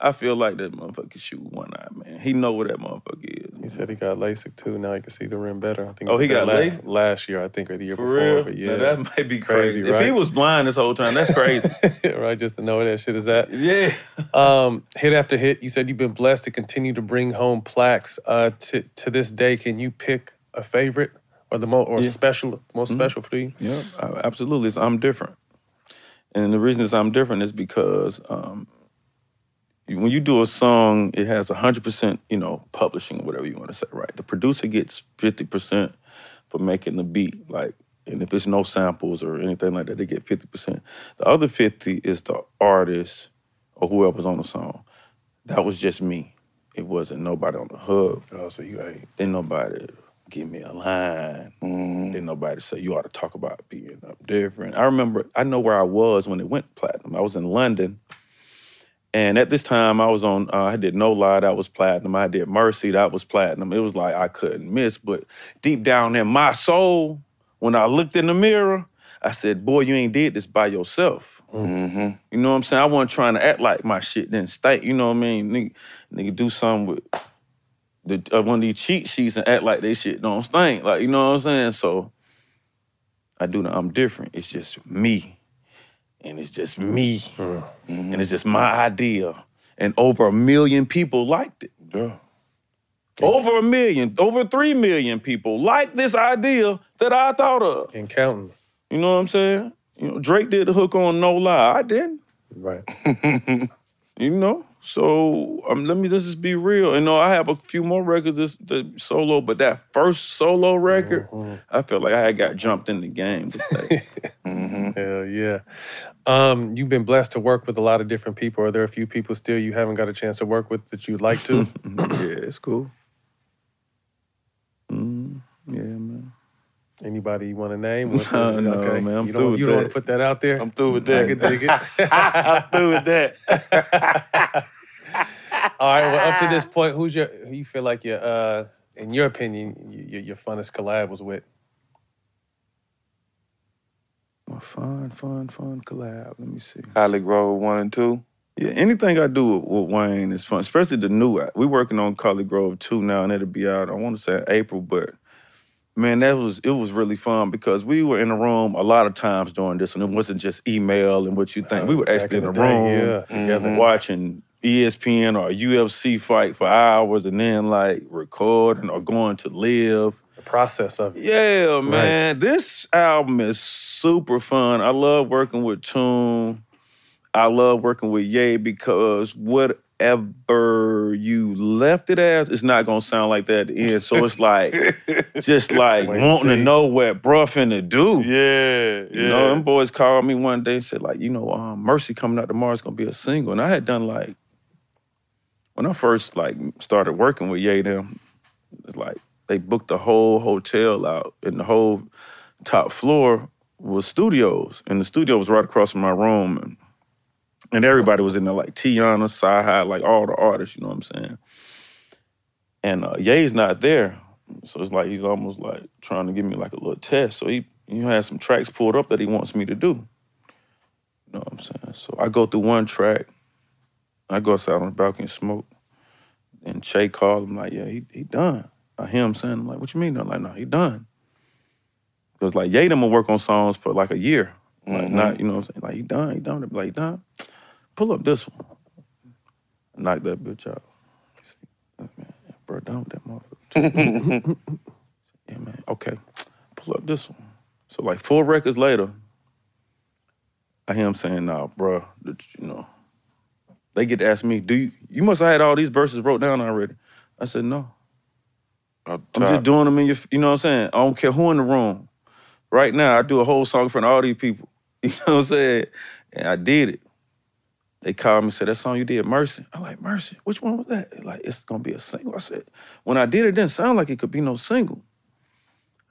I feel like that motherfucker shoot one eye, man. He know where that motherfucker is. He said he got LASIK too. Now he can see the rim better. I think. Oh, he got last, LASIK? last year, I think, or the year For before. real? But Now, yeah, that might be crazy. Crazy, If he was blind this whole time, that's crazy. <laughs> right. Just to know where that shit is at. yeah. Um, hit after hit, you said you've been blessed to continue to bring home plaques. Uh, to to this day, can you pick a favorite or the most or Yeah. special, most Mhm. special for you? Yeah, absolutely. It's, I'm different. And the reason is I'm different is because um, when you do a song, it has 100%, you know, publishing, whatever you want to say, right? The producer gets 50% for making the beat, like, and if there's no samples or anything like that, they get 50%. The other 50 is the artist or whoever's on the song. That was just me. It wasn't nobody on the hook. Oh, so you ain't. Didn't nobody give me a line. Mhm. Didn't nobody say you ought to talk about being up different. I remember, I know where I was when it went platinum. I was in London. And at this time, I was on, uh, I did No Lie, that was platinum. I did Mercy, that was platinum. It was like I couldn't miss. But deep down in my soul, when I looked in the mirror, I said, Boy, you ain't did this by yourself. Mhm. You know what I'm saying? I wasn't trying to act like my shit didn't stink. You know what I mean? Nigga, nigga do something with the, uh, one of these cheat sheets and act like they shit don't stink. Like, you know what I'm saying? So I do the I'm different. It's just me. And it's just me. Mm-hmm. And it's just my idea. And over a million people liked it. Yeah. Over a million, over three million people liked this idea that I thought of. And counting. You know what I'm saying? You know, Drake did the hook on No Lie. I didn't. Right. <laughs> You know, so um, let me just, just be real. You know, I have a few more records this, the solo, but that first solo record, I felt like I had got jumped in the game. To say. Mhm. Hell yeah. Um, you've been blessed to work with a lot of different people. Are there a few people still you haven't got a chance to work with that you'd like to? <laughs> yeah, it's cool. Mm, yeah, man. Anybody you want to name? <laughs> What's No, up? no, man, I'm you through don't, with you don't want to put that out there? I'm through with that. I that. can dig it. <laughs> I'm through with that. <laughs> All right. Well, up to this point, who's your who you feel like your uh in your opinion your, your funnest collab was with? Well, fun, fun, fun collab. Let me see. Holly Grove one and two. Yeah, anything I do with, with Wayne is fun, especially the new. We're working on ColleGrove 2 now, and it'll be out. I want to say April, but man, that was it was really fun because we were in the room a lot of times during this, and it wasn't just email and what you think. We were actually in in the, the day, room yeah, together. mhm, watching ESPN or UFC fight for hours, and then like recording or going to live. The process of it. Yeah, man. This album is super fun. I love working with Tune. I love working with Ye because whatever you left it as, it's not gonna sound like that at the end. So it's like <laughs> just like Wait wanting to know what bruh finna do. Yeah, You know, them boys called me one day and said, like, you know, um, Mercy coming out tomorrow is gonna be a single. And I had done like when I first like started working with Ye them, it's like they booked the whole hotel out and the whole top floor was studios. And the studio was right across from my room and and everybody was in there like Teyana, CyHi, like all the artists, you know what I'm saying? And uh, Ye's not there. So it's like he's almost like trying to give me like a little test. So he he has some tracks pulled up that he wants me to do. You know what I'm saying? So I go through one track. I go outside on the balcony and smoke. And Che called him like, yeah, he he done. I hear him saying, I'm like, what you mean? I'm like, no, he done. Because like Ye will work on songs for like a year. Like Mhm. not, you know what I'm saying? Like he done, he done. Like, he done. Pull up this one. Knock that bitch out. Said, man, bro, done with that motherfucker. <laughs> yeah, man. Okay. Pull up this one. So like four records later, I hear him saying, nah, bro, you know, they get to ask me, do you, you must have had all these verses wrote down already. I said, no. I'm just doing them in your, you know what I'm saying? I don't care who in the room. Right now, I do a whole song in front of all these people. <laughs> You know what I'm saying? And I did it. They called me and said, that song you did, Mercy. I'm like, Mercy, which one was that? They Like, it's gonna be a single. I said, when I did it, it didn't sound like it could be no single.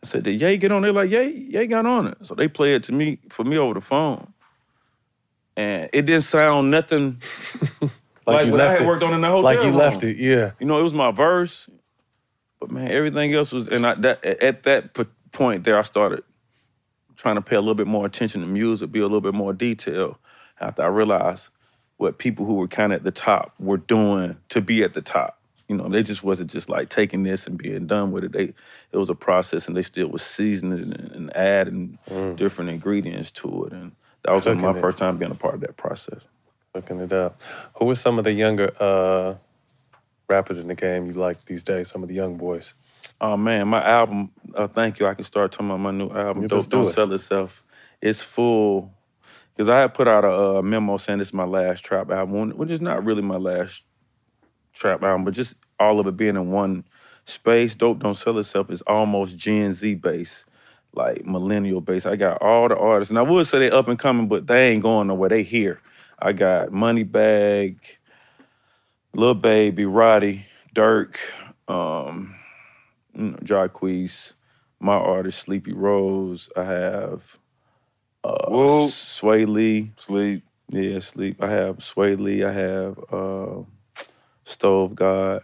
I said, did Ye get on there? Like, Ye, Ye got on it. So they played it to me for me over the phone. And it didn't sound nothing <laughs> like, you what I left had it. worked on in the hotel Like you room. left it, yeah. You know, it was my verse, but man, everything else was. And I, that, at that point there, I started trying to pay a little bit more attention to music, be a little bit more detailed. After I realized what people who were kind of at the top were doing to be at the top. You know, they just wasn't just like taking this and being done with it. They, it was a process, and they still was seasoning and, and adding different ingredients to it. And that was my it. first time being a part of that process. Looking it up. Who are some of the younger uh, rappers in the game you like these days? Some of the young boys. Oh man, my album. Uh, thank you. I can start talking about my new album. You Don't, Don't sell itself. It's full. Because I had put out a, uh memo saying this is my last trap album, which is not really my last trap album, but just all of it being in one space. Dope Don't Sell Itself is almost Gen Z based, like millennial based. I got all the artists, and I would say they up and coming, but they ain't going nowhere. They here. I got Moneybagg, Lil Baby, Roddy, Durk, um, you know, my artist Sleepy Rose. I have uh, Whoa. Swae Lee. Sleep. Yeah, Sleep. I have Swae Lee. I have uh, Stove God.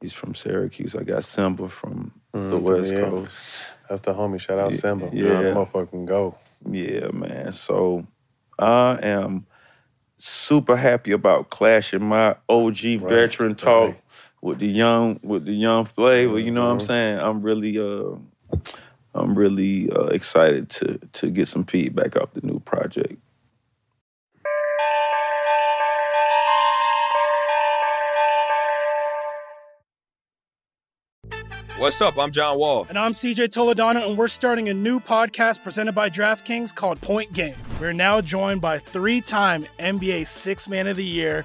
He's from Syracuse. I got Simba from the Mm, West yeah. Coast. That's the homie. Shout out Yeah, Simba. yeah. Motherfucking go. Yeah, man. So I am super happy about clashing my OG veteran talk right. with the young with the young flavor. You know what I'm Mhm. saying? I'm really uh I'm really uh, excited to to get some feedback off the new project. What's up? I'm John Wall. And I'm CJ Toledano, and we're starting a new podcast presented by DraftKings called Point Game. We're now joined by three time NBA Six Man of the Year,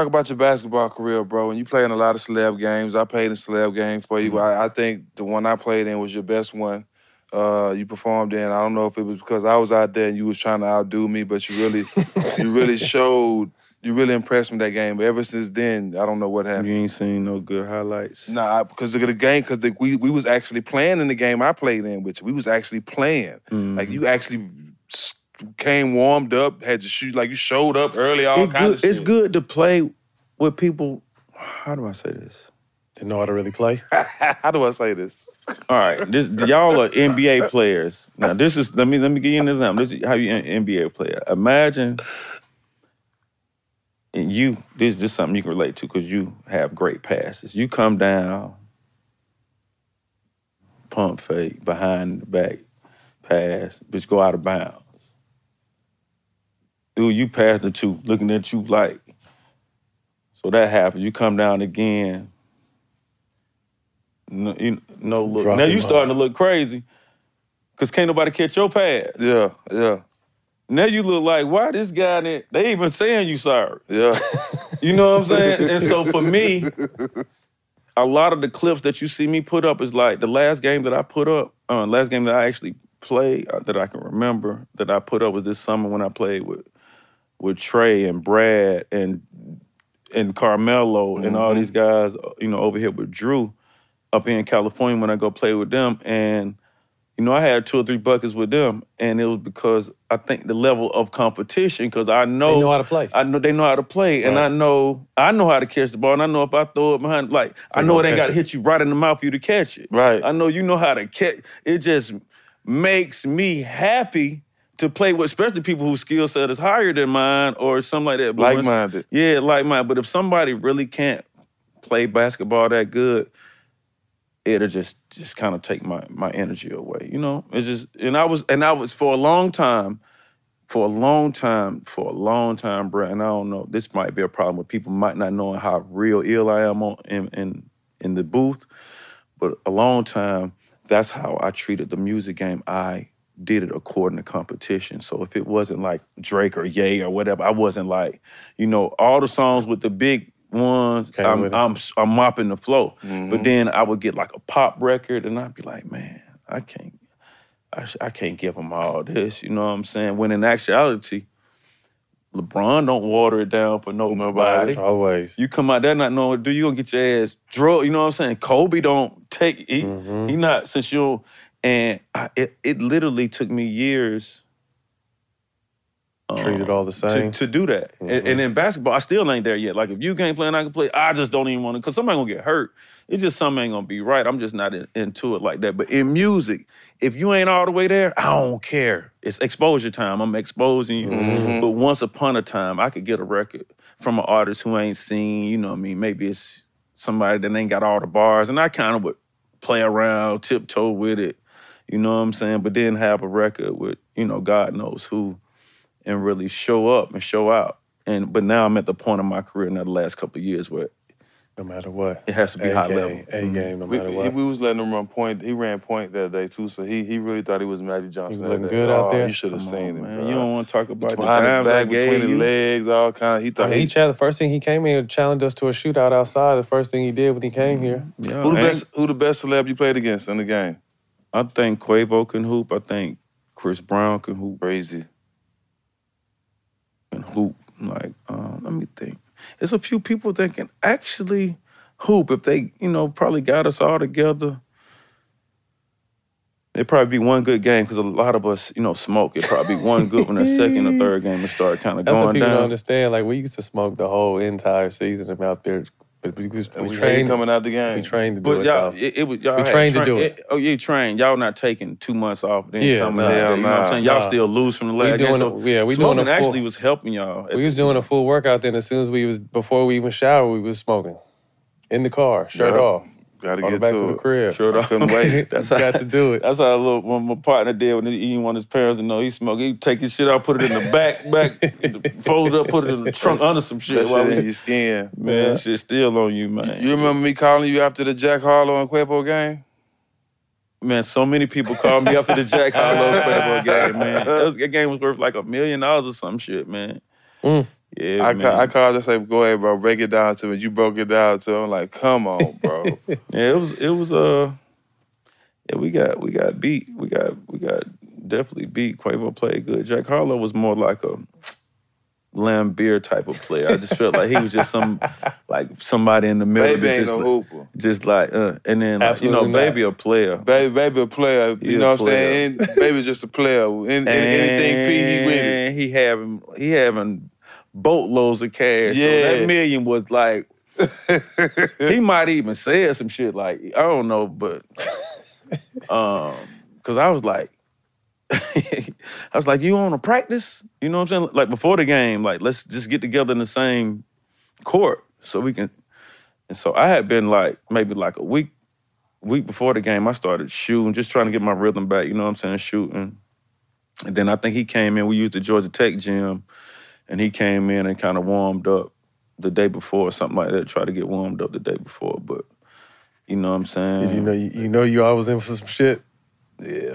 Talk about your basketball career, bro. And you play in a lot of celeb games. I played in celeb games for you. I, I think the one I played in was your best one. Uh, you performed in. I don't know if it was because I was out there and you was trying to outdo me, but you really, you really <laughs> showed. You really impressed me that game. But ever since then, I don't know what happened. You ain't seen no good highlights. Nah, because of the game, because we we was actually playing in the game I played in with you. We was actually playing. Mm-hmm. Like you actually came warmed up, had to shoot like you showed up early, all It kinds good, of shit. it's good to play with people. How do I say this? They know how to really play. <laughs> How do I say this? All right, this y'all are NBA players. Now this is let me let me give you an example. This is how you an NBA player. Imagine and you this is just something you can relate to because you have great passes. You come down, pump fake, behind the back, pass, bitch go out of bounds. Dude, you pass the two, looking at you like. So that happens. You come down again. No, you, no look. Drop now you off. starting to look crazy. Cause can't nobody catch your pass. Yeah, yeah. Now you look like, why this guy that they even saying you sorry. Yeah. <laughs> You know what I'm saying? and so for me, <laughs> a lot of the clips that you see me put up is like the last game that I put up, uh, last game that I actually played uh, that I can remember that I put up was this summer when I played with with Trae and Brad and and Carmelo and all these guys, uh, you know, over here with Drew up here in California when I go play with them. And, you know, I had two or three buckets with them. And it was because I think the level of competition, because I know They know how to play. I know they know how to play. And I know I know how to catch the ball. And I know if I throw it behind, like I know it ain't gotta it. hit you right in the mouth for you to catch it. Right. I know you know how to catch it just makes me happy to play with especially people whose skill set is higher than mine or something like that. But Like-minded. yeah, like mine. But if somebody really can't play basketball that good, it'll just just kind of take my my energy away. You know, it's just and I was and I was for a long time, for a long time, for a long time, Brett. And I don't know, this might be a problem with people might not knowing how real ill I am on in in in the booth, but a long time. That's how I treated the music game. I did it according to competition. So if it wasn't like Drake or Ye or whatever, I wasn't like, you know, all the songs with the big ones, Came I'm. I'm I'm mopping the flow. But Mhm. then I would get like a pop record, and I'd be like, man, I can't, I, sh- I can't give them all this. You know what I'm saying? When in actuality, LeBron don't water it down for nobody. Always. You come out there not knowing what to do, you gonna get your ass drugged. You know what I'm saying? Kobe don't take he, Mm-hmm. he not since you and I, it it literally took me years. Treat it um, all the same. to, to do that. And, Mhm. and in basketball, I still ain't there yet. Like if you can't play and I can play, I just don't even want to because somebody gonna get hurt. It's just something ain't gonna be right. I'm just not in- into it like that. But in music, if you ain't all the way there, I don't care. It's exposure time. I'm exposing you. Mhm. But once upon a time, I could get a record from an artist who ain't seen, you know what I mean? Maybe it's somebody that ain't got all the bars. And I kind of would play around, tiptoe with it. You know what I'm saying? But then have a record with, you know, God knows who and really show up and show out. And but now I'm at the point of my career in the last couple of years where No matter what. it has to be A high game, level. A mm-hmm. game, no We, matter he- what. we was letting him run point. He ran point that day too, so he he really thought he was Magic Johnson. that looking day. good out Oh, there? You should have seen on, it, man. You don't want to talk about the behind his dimes I back, between his legs, all kind of. He I thought mean, he he. challenged, the first thing he came here challenged us to a shootout outside. The first thing he did when he came here. Mm-hmm. Yeah, Who the and- best? Who the best celeb you played against in the game? I think Quavo can hoop. I think Chris Brown can hoop. Crazy. Can hoop. Like, uh, let me think. There's a few people that can actually hoop if they, you know, probably got us all together. It'd probably be one good game because a lot of us, you know, smoke. It'd probably be one good one, the second or <laughs> third game would start kind of That's what going people don't down. understand. Like we used to smoke the whole entire season and out there, but we, was, we, we trained coming out the game. We trained to do But it. y'all, it, it was y'all We had trained to do it. Oh, you trained. Y'all not taking two months off. Then Yeah, coming nah. out there, Hell You know what I'm saying? Y'all Nah. still lose from the We last game. doing So a- yeah, we doing smoking a full- actually was helping y'all. we was doing a full workout then. As soon as we was before we even shower, we was smoking in the car, shirt Yup. off. Gotta get back to to the crib. Shirt off. Couldn't wait. <laughs> That's Got how, to do it. That's how a little when my partner did when he didn't want his parents to know he smoked. He'd take his shit out, put it in the back, back, <laughs> fold it up, put it in the trunk under some shit. That while shit we- in your skin. <laughs> man, shit still on you, man. You remember me calling you after the Jack Harlow and Quavo game? Man, so many people called me after the Jack Harlow and Quavo game, man. That, was, that game was worth like a million dollars or some shit, man. Mm. Yeah, I, man. ca- I called and said, "Go ahead, bro, break it down to me." You broke it down to him. Like, "Come on, <laughs> bro." yeah, it was it was uh yeah, we got we got beat. We got we got definitely beat. Quavo played good. Jack Harlow was more like a Laimbeer type of player. I just felt like he was just some <laughs> like somebody in the middle. Baby that ain't just, no like- hooper. just like uh, and then like, you know, Absolutely not. baby a player. Baby, baby, a player. He You a know what I'm saying? And baby, just a player. In, in, anything P, he with it. He having he having boatloads of cash. So Yeah. that million was like he <laughs> might even said some shit like I don't know, but um, because I was like, <laughs> I was like, you want to practice? You know what I'm saying? Like before the game, like let's just get together in the same court so we can. And so I had been like maybe like a week, week before the game, I started shooting, just trying to get my rhythm back. You know what I'm saying? Shooting. And then I think he came in. We used the Georgia Tech gym, and he came in and kind of warmed up the day before or something like that. Tried to get warmed up the day before, but you know what I'm saying? You know, you, you know, you always in for some shit. Yeah.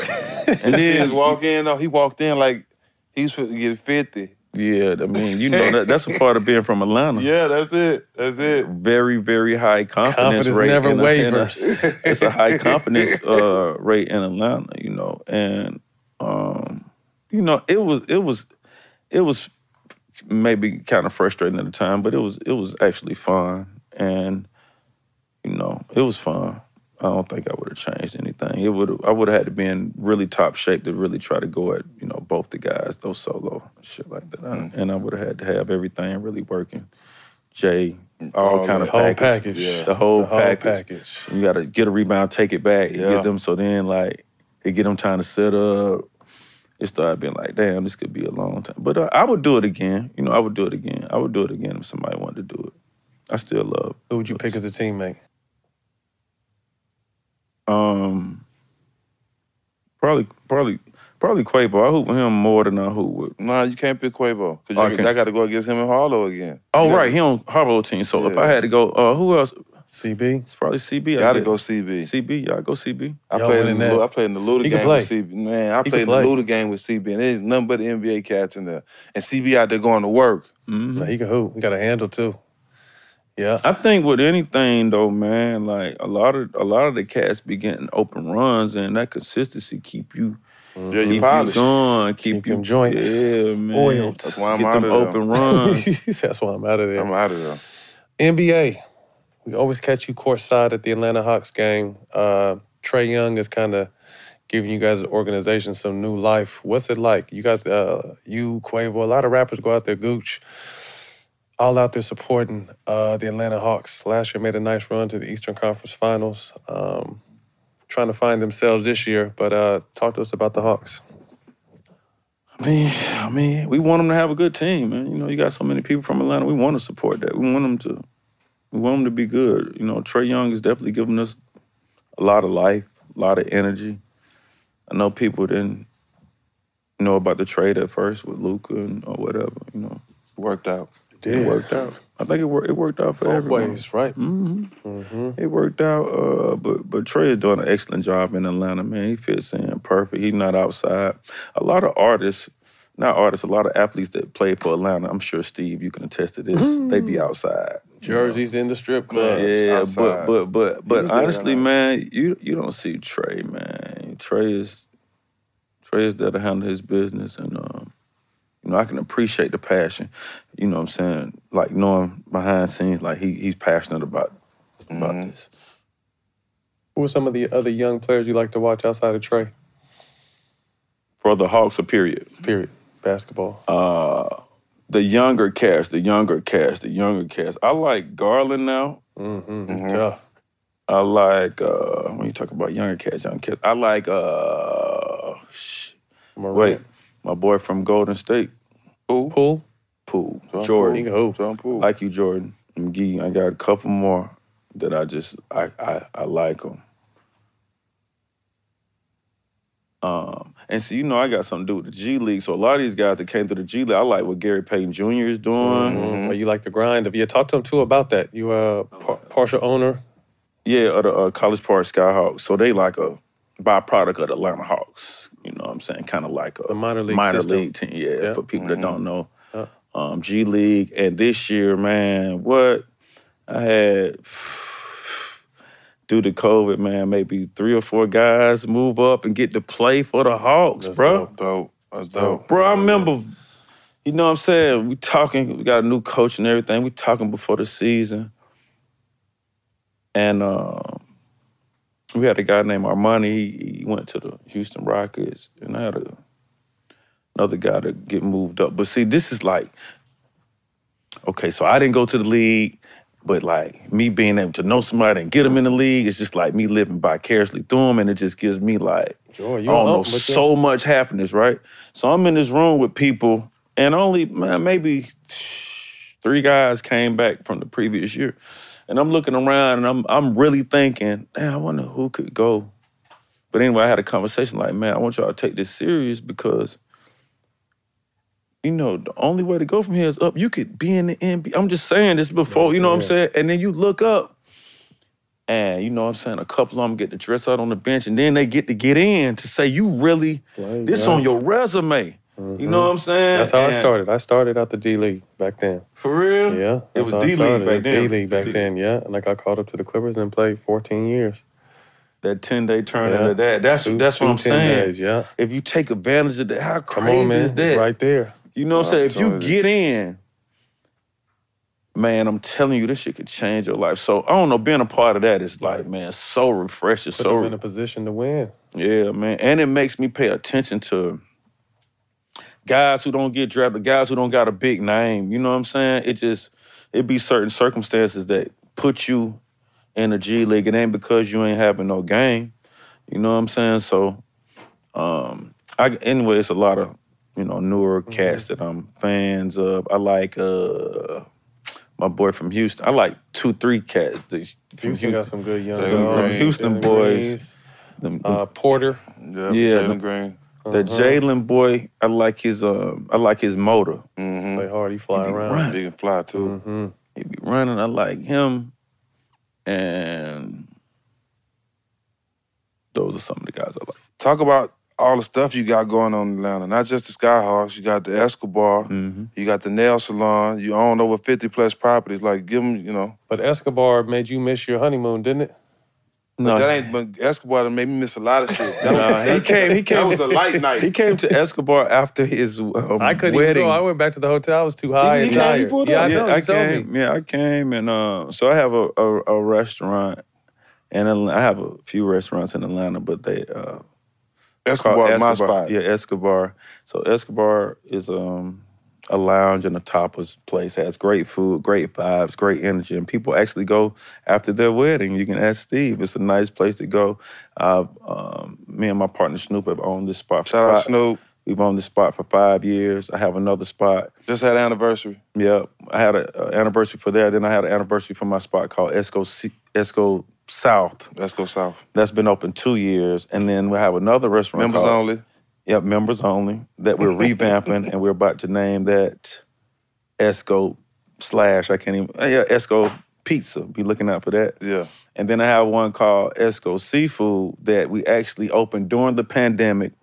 And and then then walk in. though, He walked in like he was fit to get fifty. Yeah, I mean, you know that that's a <laughs> part of being from Atlanta. Yeah, that's it. That's it. Very, very high confidence, Confidence rate. never in a- in a- wavers. <laughs> it's a high <laughs> confidence uh, rate in Atlanta, you know, and um, you know it was it was it was maybe kind of frustrating at the time, but it was it was actually fun, and you know it was fun. I don't think I would have changed anything. It would I would have had to be in really top shape to really try to go at you know both the guys, those solo shit like that, Mm. and I would have had to have everything really working. Jay, all, All kind of Whole package, package. Yeah. the whole, The whole package. package. You got to get a rebound, take it back. It Yeah. gets them so then like it get them time to set up. It started being like, damn, this could be a long time. But uh, I would do it again. You know, I would do it again. I would do it again if somebody wanted to do it. I still love. Who would you pick as a teammate? Um, probably, probably, probably Quavo. I hoop with him more than I hoop with. Nah, you can't pick Quavo because Oh, I. I got to go against him and Harlow again. Oh You right, he on Harlow team. So if I had to go, uh, who else? CB. It's probably CB. I Got to go CB. CB. Y'all go CB. I Y'all played in the I played in the Luda He can game with. CB. Man, I He played in can the play. Luda game with CB, and there's nothing but the NBA cats in there. And CB out there going to work. Mhm. Nah, he can hoop. He got a handle too. Yeah. I think with anything though, man, like a lot of a lot of the cats be getting open runs, and that consistency keep you Yeah, keep you you polished. going, keep, Keep you them joints yeah, man. oiled. That's why I'm Get out them of there. open <laughs> runs. That's why I'm out of there. I'm out of there. NBA. We always catch you courtside at the Atlanta Hawks game. Uh, Trae Young is kind of giving you guys an organization some new life. What's it like? You guys, uh, you, Quavo, a lot of rappers go out there, Gooch, all out there supporting uh, the Atlanta Hawks. Last year made a nice run to the Eastern Conference Finals. Um, trying to find themselves this year, but uh, talk to us about the Hawks. I mean, I mean, we want them to have a good team, man. You know, you got so many people from Atlanta. We want to support that. We want them to, we want them to be good. You know, Trae Young is definitely giving us a lot of life, a lot of energy. I know people didn't know about the trade at first with Luka and or whatever. You know, Worked out. it did. worked out. I think it worked. It worked out for Both everyone. ways, right? hmm Mm-hmm. It worked out, uh, but but Trae is doing an excellent job in Atlanta, man. He fits in perfect. He's not outside. A lot of artists, not artists, a lot of athletes that play for Atlanta. I'm sure Steve, you can attest to this. They be outside. You know? Jerseys in the strip club. Yeah, outside. but but but but honestly, man, you you don't see Trae, man. Trae is Trae is there to handle his business, and um, you know, I can appreciate the passion. You know what I'm saying? Like knowing behind scenes, like he he's passionate about about this. Who are some of the other young players you like to watch outside of Trae? For the Hawks, a period. Period. Basketball. Uh, the younger cast, the younger cast, the younger cast. I like Garland now. Mm-hmm. Mhm. Tough. I like uh when you talk about younger cats, young cats. I like uh sh- wait, my boy from Golden State. Poole. Poole. Poole. John Jordan. Poole. John Poole. Like you, Jordan. McGee. I got a couple more that I just I I, I like them. Um, and so you know I got something to do with the G League. So a lot of these guys that came to the G League, I like what Gary Payton Jr. is doing. Mhm. Or you like the grind of you talk to them too about that. You a par- partial owner. Yeah, of the uh, College Park Skyhawks. So they like a byproduct of the Atlanta Hawks. You know what I'm saying? Kind of like a The minor league minor system. league team. Yeah, Yeah. for people that don't know. Yeah. Um, G League. And this year, man, what I had due to COVID, man, maybe three or four guys move up and get to play for the Hawks, That's bro. dope. dope. That's dope. Bro, I remember, you know what I'm saying? We talking, we got a new coach and everything. We talking before the season. And um, we had a guy named Armoni. He, he went to the Houston Rockets. And I had a, another guy to get moved up. But see, this is like, okay, so I didn't go to the league. But like me being able to know somebody and get them in the league, it's just like me living vicariously through them, and it just gives me like Joy, you up, so much happiness, right? So I'm in this room with people, and only man, maybe three guys came back from the previous year, and I'm looking around, and I'm I'm really thinking, damn, I wonder who could go. But anyway, I had a conversation like, man, I want y'all to take this serious because. You know, the only way to go from here is up. You could be in the NBA. I'm just saying this before, you know what I'm saying? And then you look up, and you know what I'm saying, a couple of them get to dress out on the bench, and then they get to get in to say, you really, this yeah. on your resume. You know mm-hmm. what I'm saying? That's how I started. I started out the D League back then. For real? Yeah. It was how I D-League back then. D League back then, yeah. And I got called up to the Clippers and played 14 years. That 10 day turn Yeah. into that. That's Two- that's what two I'm 10 saying. days, yeah. If you take advantage of that, how Come crazy on, is It's that? right there. You know what I'm saying? If you get in, man, I'm telling you, this shit could change your life. So I don't know, being a part of that is like, man, so refreshing. Put so them in a position to win. Yeah, man. And it makes me pay attention to guys who don't get drafted, guys who don't got a big name. You know what I'm saying? It just it be certain circumstances that put you in the G League. It ain't because you ain't having no game. You know what I'm saying? So um I anyway, it's a lot of, you know, newer cats that I'm fans of. I like uh my boy from Houston. I like two, three cats. that- From Houston got some good young Them dogs. Houston Jalen boys. Greens, Them- Uh, Porter. Yeah, Yeah, Jalen the- Green. The Uh-huh. Jalen boy, I like his um, I like his motor. Mm-hmm. Play hard. He fly He around. running. He can fly too. Mm-hmm. He be running. I like him, and those are some of the guys I like. Talk about all the stuff you got going on in Atlanta. Not just the Skyhawks. You got the Escobar. Mm-hmm. You got the nail salon. You own over 50 plus properties. Like, give them, you know. But Escobar made you miss your honeymoon, didn't it? But that ain't, but Escobar done made me miss a lot of shit. <laughs> That, Nah, he came. He came. that was a light night. He came to Escobar after his um, I couldn't wedding. even go. I went back to the hotel. I was too high He- and he came, he tired. pulled yeah, up. I know. I you told came. me. Yeah, I came, and uh, so I have a, a, a restaurant, and I have a few restaurants in Atlanta, but they uh, Escobar, called my spot. Yeah, Escobar. So Escobar is um, a lounge and a tapas place. Has great food, great vibes, great energy, and people actually go after their wedding. You can ask Steve. It's a nice place to go. Uh, um, me and my partner Snoop have owned this spot. For Shout out five, Snoop. We've owned this spot for five years. I have another spot. Just had anniversary. Yeah, I had an anniversary for that. Then I had an anniversary for my spot called Esco Esco South. Let's go south. That's been open two years, and then we have another restaurant. Members called- only. Yep, members only. That we're revamping, and we're about to name that Esco slash. I can't even. uh, Yeah, Esco Pizza. Be looking out for that. Yeah. And then I have one called Esco Seafood that we actually opened during the pandemic.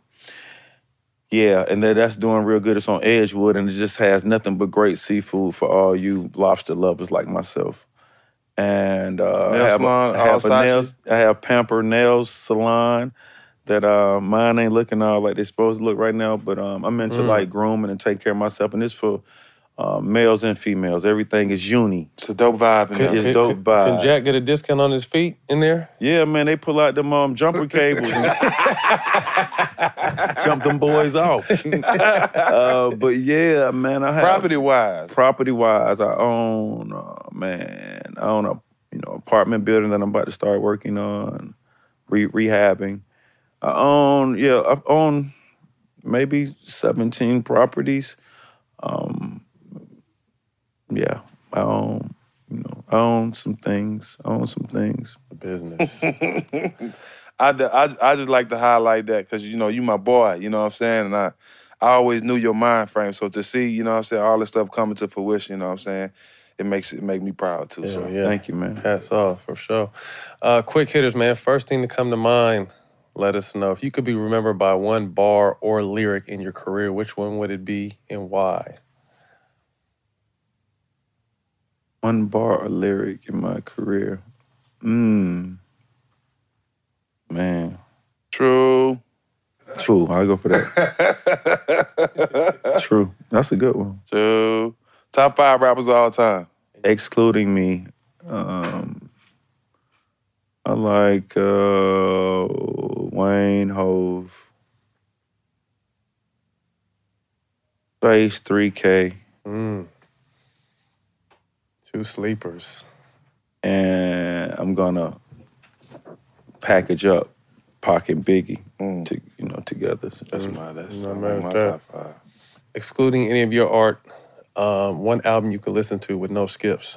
Yeah, and that, that's doing real good. It's on Edgewood, and it just has nothing but great seafood for all you lobster lovers like myself. And uh, I have, salon, a, I have nails, I have Pamper Nails Salon. that uh, mine ain't looking all like they supposed to look right now. But um, I'm into Mm. like grooming and taking care of myself, and it's for uh, males and females. Everything is uni. It's a dope vibe in Can, there. It's can- dope vibe. can Jack get a discount on his feet in there? Yeah, man, they pull out them um, jumper <laughs> cables and <laughs> jump them boys off. <laughs> uh, but yeah, man, I have Property wise. property wise, I own uh, man, I own a you know apartment building that I'm about to start working on, re- rehabbing. I own yeah, I own maybe 17 properties. Um, yeah, I own you know I own some things. I own some things. Business. <laughs> I, I, I just like to highlight that because you know you my boy, you know what I'm saying, and I I always knew your mind frame. So to see, you know what I'm saying, all this stuff coming to fruition, you know what I'm saying, it makes it make me proud too. Yeah, so yeah. Thank you, man. Hats off for sure. Uh, quick hitters, man. First thing to come to mind. Let us know if you could be remembered by one bar or lyric in your career. Which one would it be and why? One bar or lyric in my career. Mmm. Man. True. True. I'll go for that. <laughs> True. That's a good one. True. Top five rappers of all time. Excluding me. Um, I like uh, Wayne Hove. Space 3K. Mm. Two sleepers. And I'm gonna package up Pocket Biggie to you know together. That's my that's No, my, man, my that- top five. Excluding any of your art, um, one album you could listen to with no skips.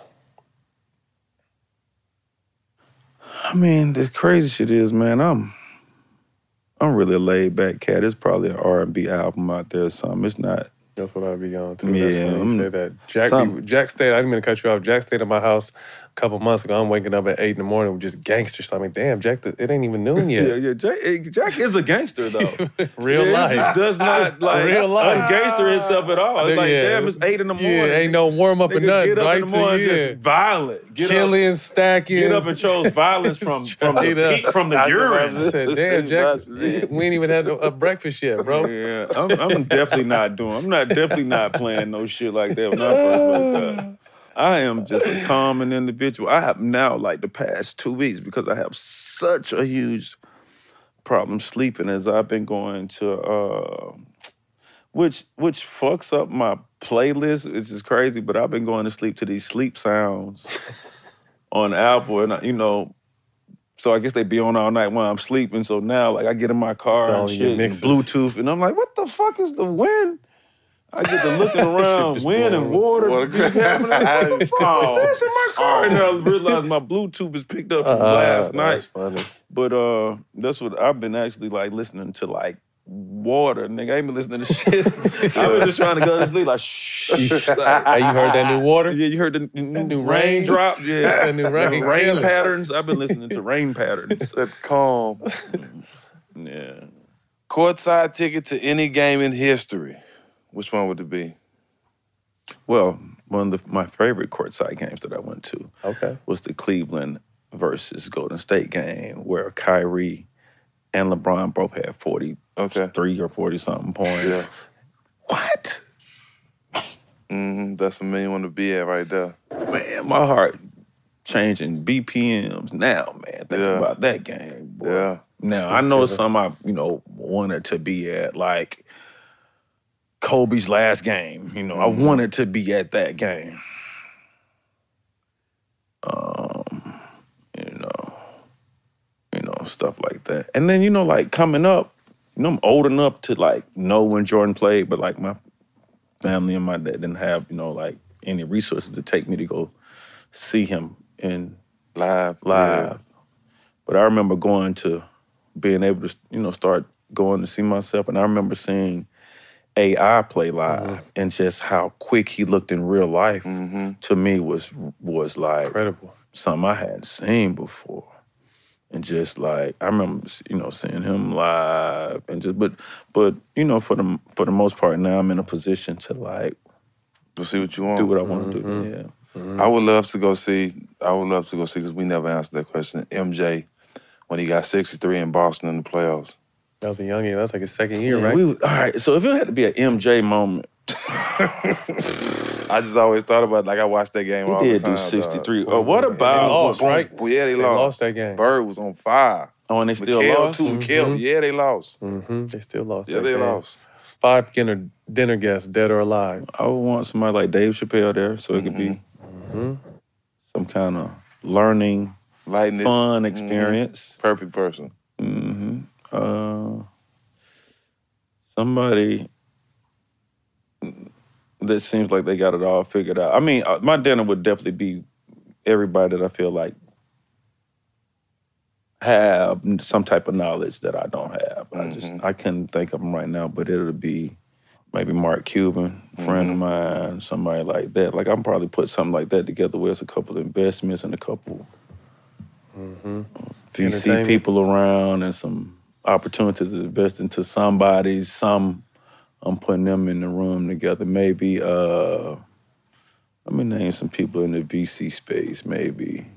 I mean, the crazy shit is, man, I'm I'm really a laid back cat. It's probably an R and B album out there or something. It's not. That's what I'd be on to. That's Yeah, funny you I'm- say that. Jack, some- be- Jack stayed. I didn't mean to cut you off. Jack stayed at my house a couple months ago. I'm waking up at eight in the morning with just gangsters. I mean, damn, Jack, the- it ain't even noon yet. yeah. Jack, eh, Jack is a gangster though. <laughs> Real Yeah, life. He does not <laughs> like Real life. ungangster himself at all. It's like, Yeah. damn, it's eight in the morning. Yeah, ain't no warm up or Nigga, nothing. Get up right? in the morning, So, just violent. Get up, Killing, stacking. get up and chose violence from <laughs> from the Straight up. heat, from the I urine. said, damn, Jack, we ain't even had a, a breakfast yet, bro. Yeah, I'm, I'm definitely not doing. I'm not definitely not playing no shit like that when I first woke up. <laughs> I am just a calming individual. I have now, like the past two weeks, because I have such a huge problem sleeping as I've been going to, uh, which which fucks up my playlist. It's just crazy, but I've been going to sleep to these sleep sounds <laughs> on Apple, and I- you know. So I guess they be on all night while I'm sleeping. So now, like, I get in my car and shit, and. Bluetooth, and I'm like, what the fuck is the wind? I get to looking <laughs> around, wind and water. Water be happening. <laughs> Like, what the fuck is this in my car? And I realized my Bluetooth is picked up from Ah, last night. That's funny. But uh, that's what I've been actually like listening to, like water, nigga. I ain't been listening to <laughs> shit. I was just trying to go to sleep, like shh. Hey, you heard that new water? Yeah, you heard the new, new rain? raindrop. Yeah, That new rain The rain killing. patterns. I've been listening to rain patterns. That calm. Yeah. Courtside ticket to any game in history. Which one would it be? Well, one of the, my favorite courtside games that I went to Okay. was the Cleveland versus Golden State game where Kyrie and LeBron both had 43 Okay. or 40 something points. Yeah. What? hmm That's a million one to be at right there. Man, my heart changing BPMs now, man. Thinking Yeah. about that game. Boy. Yeah. Now I know some I, you know, wanted to be at, like Kobe's last game. You know, I Mhm. wanted to be at that game. Um, you know, you know, stuff like that. And then, you know, like coming up, you know, I'm old enough to like know when Jordan played, but like my family and my dad didn't have, you know, like any resources to take me to go see him in Live. live. But I remember going to being able to, you know, start going to see myself. And I remember seeing AI play live and just how quick he looked in real life Mm-hmm. to me was was like Incredible. something I hadn't seen before. And just like I remember, you know, seeing him live and just but but you know, for the for the most part now I'm in a position to like To see what you want. do what I want to Mhm. do. Yeah. I would love to go see. I would love to go see because we never answered that question. MJ, when he got 63 in Boston in the playoffs. That was a young year. That's like his second year, Yeah, right? we all right. So if it had to be an MJ moment, <laughs> I just always thought about like I watched that game He all did the do 63. dog. Oh, what And they about- lost, right? right? Yeah, they, They lost. lost that game. Bird was on fire. oh, and they still McHale, lost. too. McHale, yeah, they lost. Mm-hmm. They still lost. Yeah, that they game. lost. Five dinner dinner guests, dead or alive. I would want somebody like Dave Chappelle there, so it could be Mm-hmm. some kind of learning, Lighten it. fun Mhm. experience. Perfect person. Uh, somebody that seems like they got it all figured out. I mean, uh, my dinner would definitely be everybody that I feel like have some type of knowledge that I don't have. I just I couldn't think of them right now, but it'll be maybe Mark Cuban, friend of mine, somebody like that. Like I'm probably put something like that together with a couple of investments and a couple Mm-hmm. VC Entertainment. people around and some opportunities to invest into somebody. Some I'm putting them in the room together. Maybe uh let me name some people in the VC space. Maybe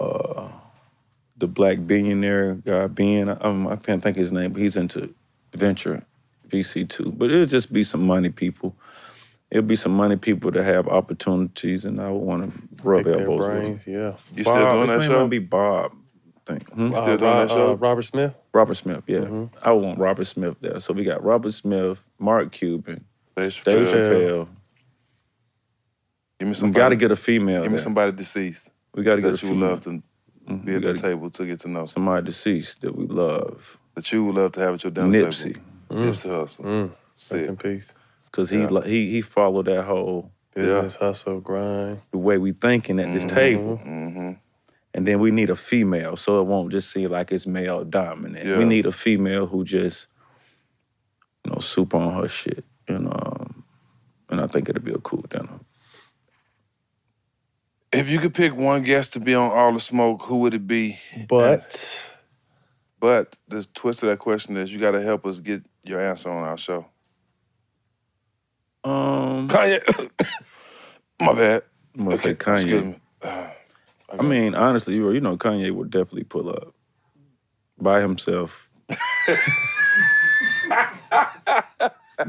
uh the black billionaire guy Ben. Um, I can't think of his name, but he's into venture VC too. But it'll just be some money people. It'll be some money people that have opportunities, and I would want to rub Pick their elbows with them. yeah. You still doing his that name show? might be Bob. I think. Hmm? You Uh, still doing Ro- that show? uh, Robert Smith. Robert Smith, yeah. I would want Robert Smith there. So we got Robert Smith, Mark Cuban, Dave Dave Chappelle. Chappelle. Give me We got to get a female. Give me there. somebody deceased. We got to get a that you love to Mhm. be at the table to get to know. Somebody deceased that we love. That you would love to have at your dinner Nipsey. table. Nipsey Hussle. Mm. Rest Sick. in peace. Because he, Yeah. he he followed that whole Business hustle grind. the way we thinking at this table. Mm-hmm. And then we need a female, so it won't just seem like it's male dominant. Yeah. We need a female who just, you know, super on her shit. You know, um, and I think it'll be a cool dinner. If you could pick one guest to be on All the Smoke, who would it be? But But the twist of that question is you got to help us get your answer on our show. Um, Kanye. <coughs> My bad. I'm gonna say Excuse me. I mean, honestly, you know, Kanye would definitely pull up by himself. <laughs>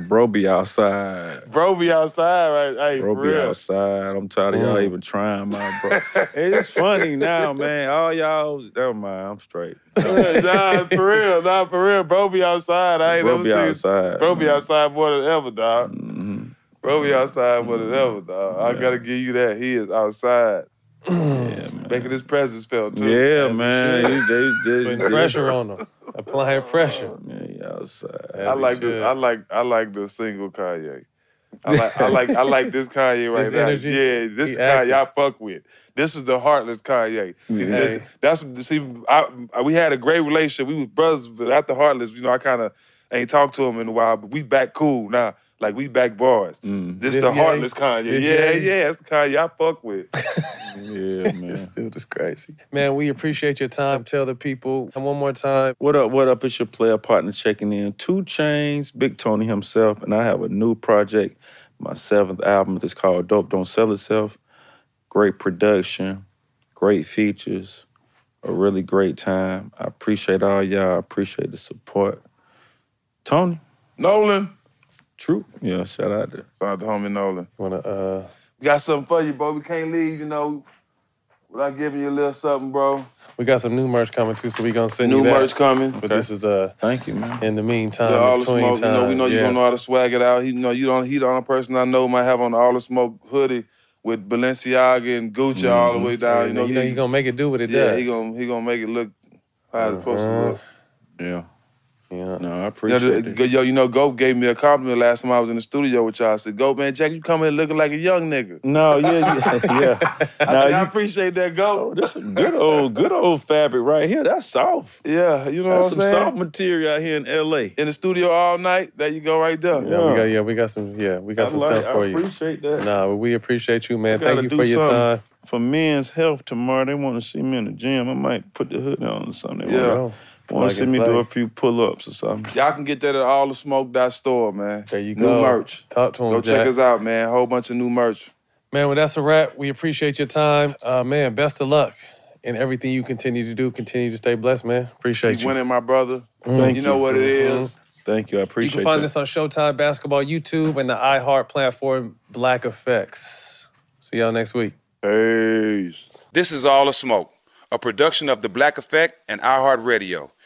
Bro be outside. Bro be outside, right? Hey, Bro be real. outside. I'm tired of y'all Mm. even trying, my bro. <laughs> it's funny now, man. All y'all, never mind. I'm straight. <laughs> nah, for real, nah, for real. Bro be outside. I ain't Bro never be seen outside. Bro be outside more than ever, dog. Mm-hmm. Bro be outside more than ever, dog. I gotta give you that. He is outside. Yeah, man. Making his presence felt too. Yeah, As man. He- they- they- putting they- pressure on them. Applying oh, pressure. Oh, man, he outside. As I like the. I like I like the single Kanye. I like I like I like this Kanye right This now. energy? Yeah, this He the Kanye active. I fuck with. This is the heartless Kanye. See, Hey. that- that's see, I, we had a great relationship. We was brothers, but after heartless, you know, I kind of ain't talked to him in a while. But we back cool now. Like we back bars. Mm. This This the Ye? heartless Kanye. This yeah, Ye? yeah, that's the Kanye I fuck with. <laughs> <laughs> Yeah, man. This dude is crazy. Man, we appreciate your time. Tell the people and one more time. What up, what up? It's your player partner checking in. 2 Chainz, Big Tony himself, and I have a new project. My seventh album is called Dope Don't Sell Itself. Great production, great features, a really great time. I appreciate all y'all. I appreciate the support. Tony, Nolan. True. Yeah, shout out to Shout out to homie Nolan. Wanna uh We got something for you, bro. We can't leave, you know, without giving you a little something, bro. we got some new merch coming too, so we gonna send New you that. New merch coming. But this is uh Thank you, man. in the meantime, Yeah, all the between smoke. You know, we time, know you yeah. gonna know how to swag it out. He, you know, you don't. He the only person I know might have on the all the smoke hoodie with Balenciaga and Gucci all the way down. Yeah, you know, you know, he, you gonna make it do what it yeah, does. he gonna he gonna make it look how it's supposed to Uh-huh. look. Yeah. Yeah. No, I You know, appreciate the- it. yo, you know, Go gave me a compliment last time I was in the studio with y'all. I said, "Go, man, Jack, you come in looking like a young nigga." No, yeah, yeah, <laughs> <laughs> yeah. I, No, said, I appreciate that, Go. Oh, this is good old, good old fabric right here. That's soft. Yeah, you know That's what some I'm saying. soft material out here in LA. In the studio all night. There you go, right there. Yeah, we got yeah, we got some yeah, we got I some like- stuff for I you. appreciate that. Nah, we appreciate you, man. I gotta Thank you for your something time. For men's health tomorrow, they want to see me in the gym. I might put the hood on or something. They Yeah. Want, Bro, want plug to see and me do a few pull-ups or something. Y'all can get that at all the smoke dot store, man. There you New go. merch. Talk to him, Go check us out, man. Whole bunch of new merch. Man, well, that's a wrap. We appreciate your time. Uh, man, best of luck in everything you continue to do. Continue to stay blessed, man. Appreciate Keep you. winning, my brother. Thank you You know what it Mhm. is. Thank you. I appreciate it. You can find that. this on Showtime Basketball YouTube and the iHeart platform Black Effects. See y'all next week. Peace. This is All the Smoke, a production of The Black Effect and iHeartRadio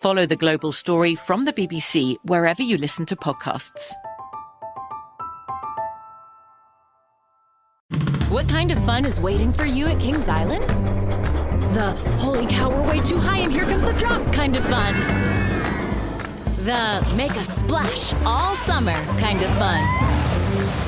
Follow The Global Story from the BBC wherever you listen to podcasts. What kind of fun is waiting for you at Kings Island? The holy cow, we're way too high and here comes the drop kind of fun. The make a splash all summer kind of fun.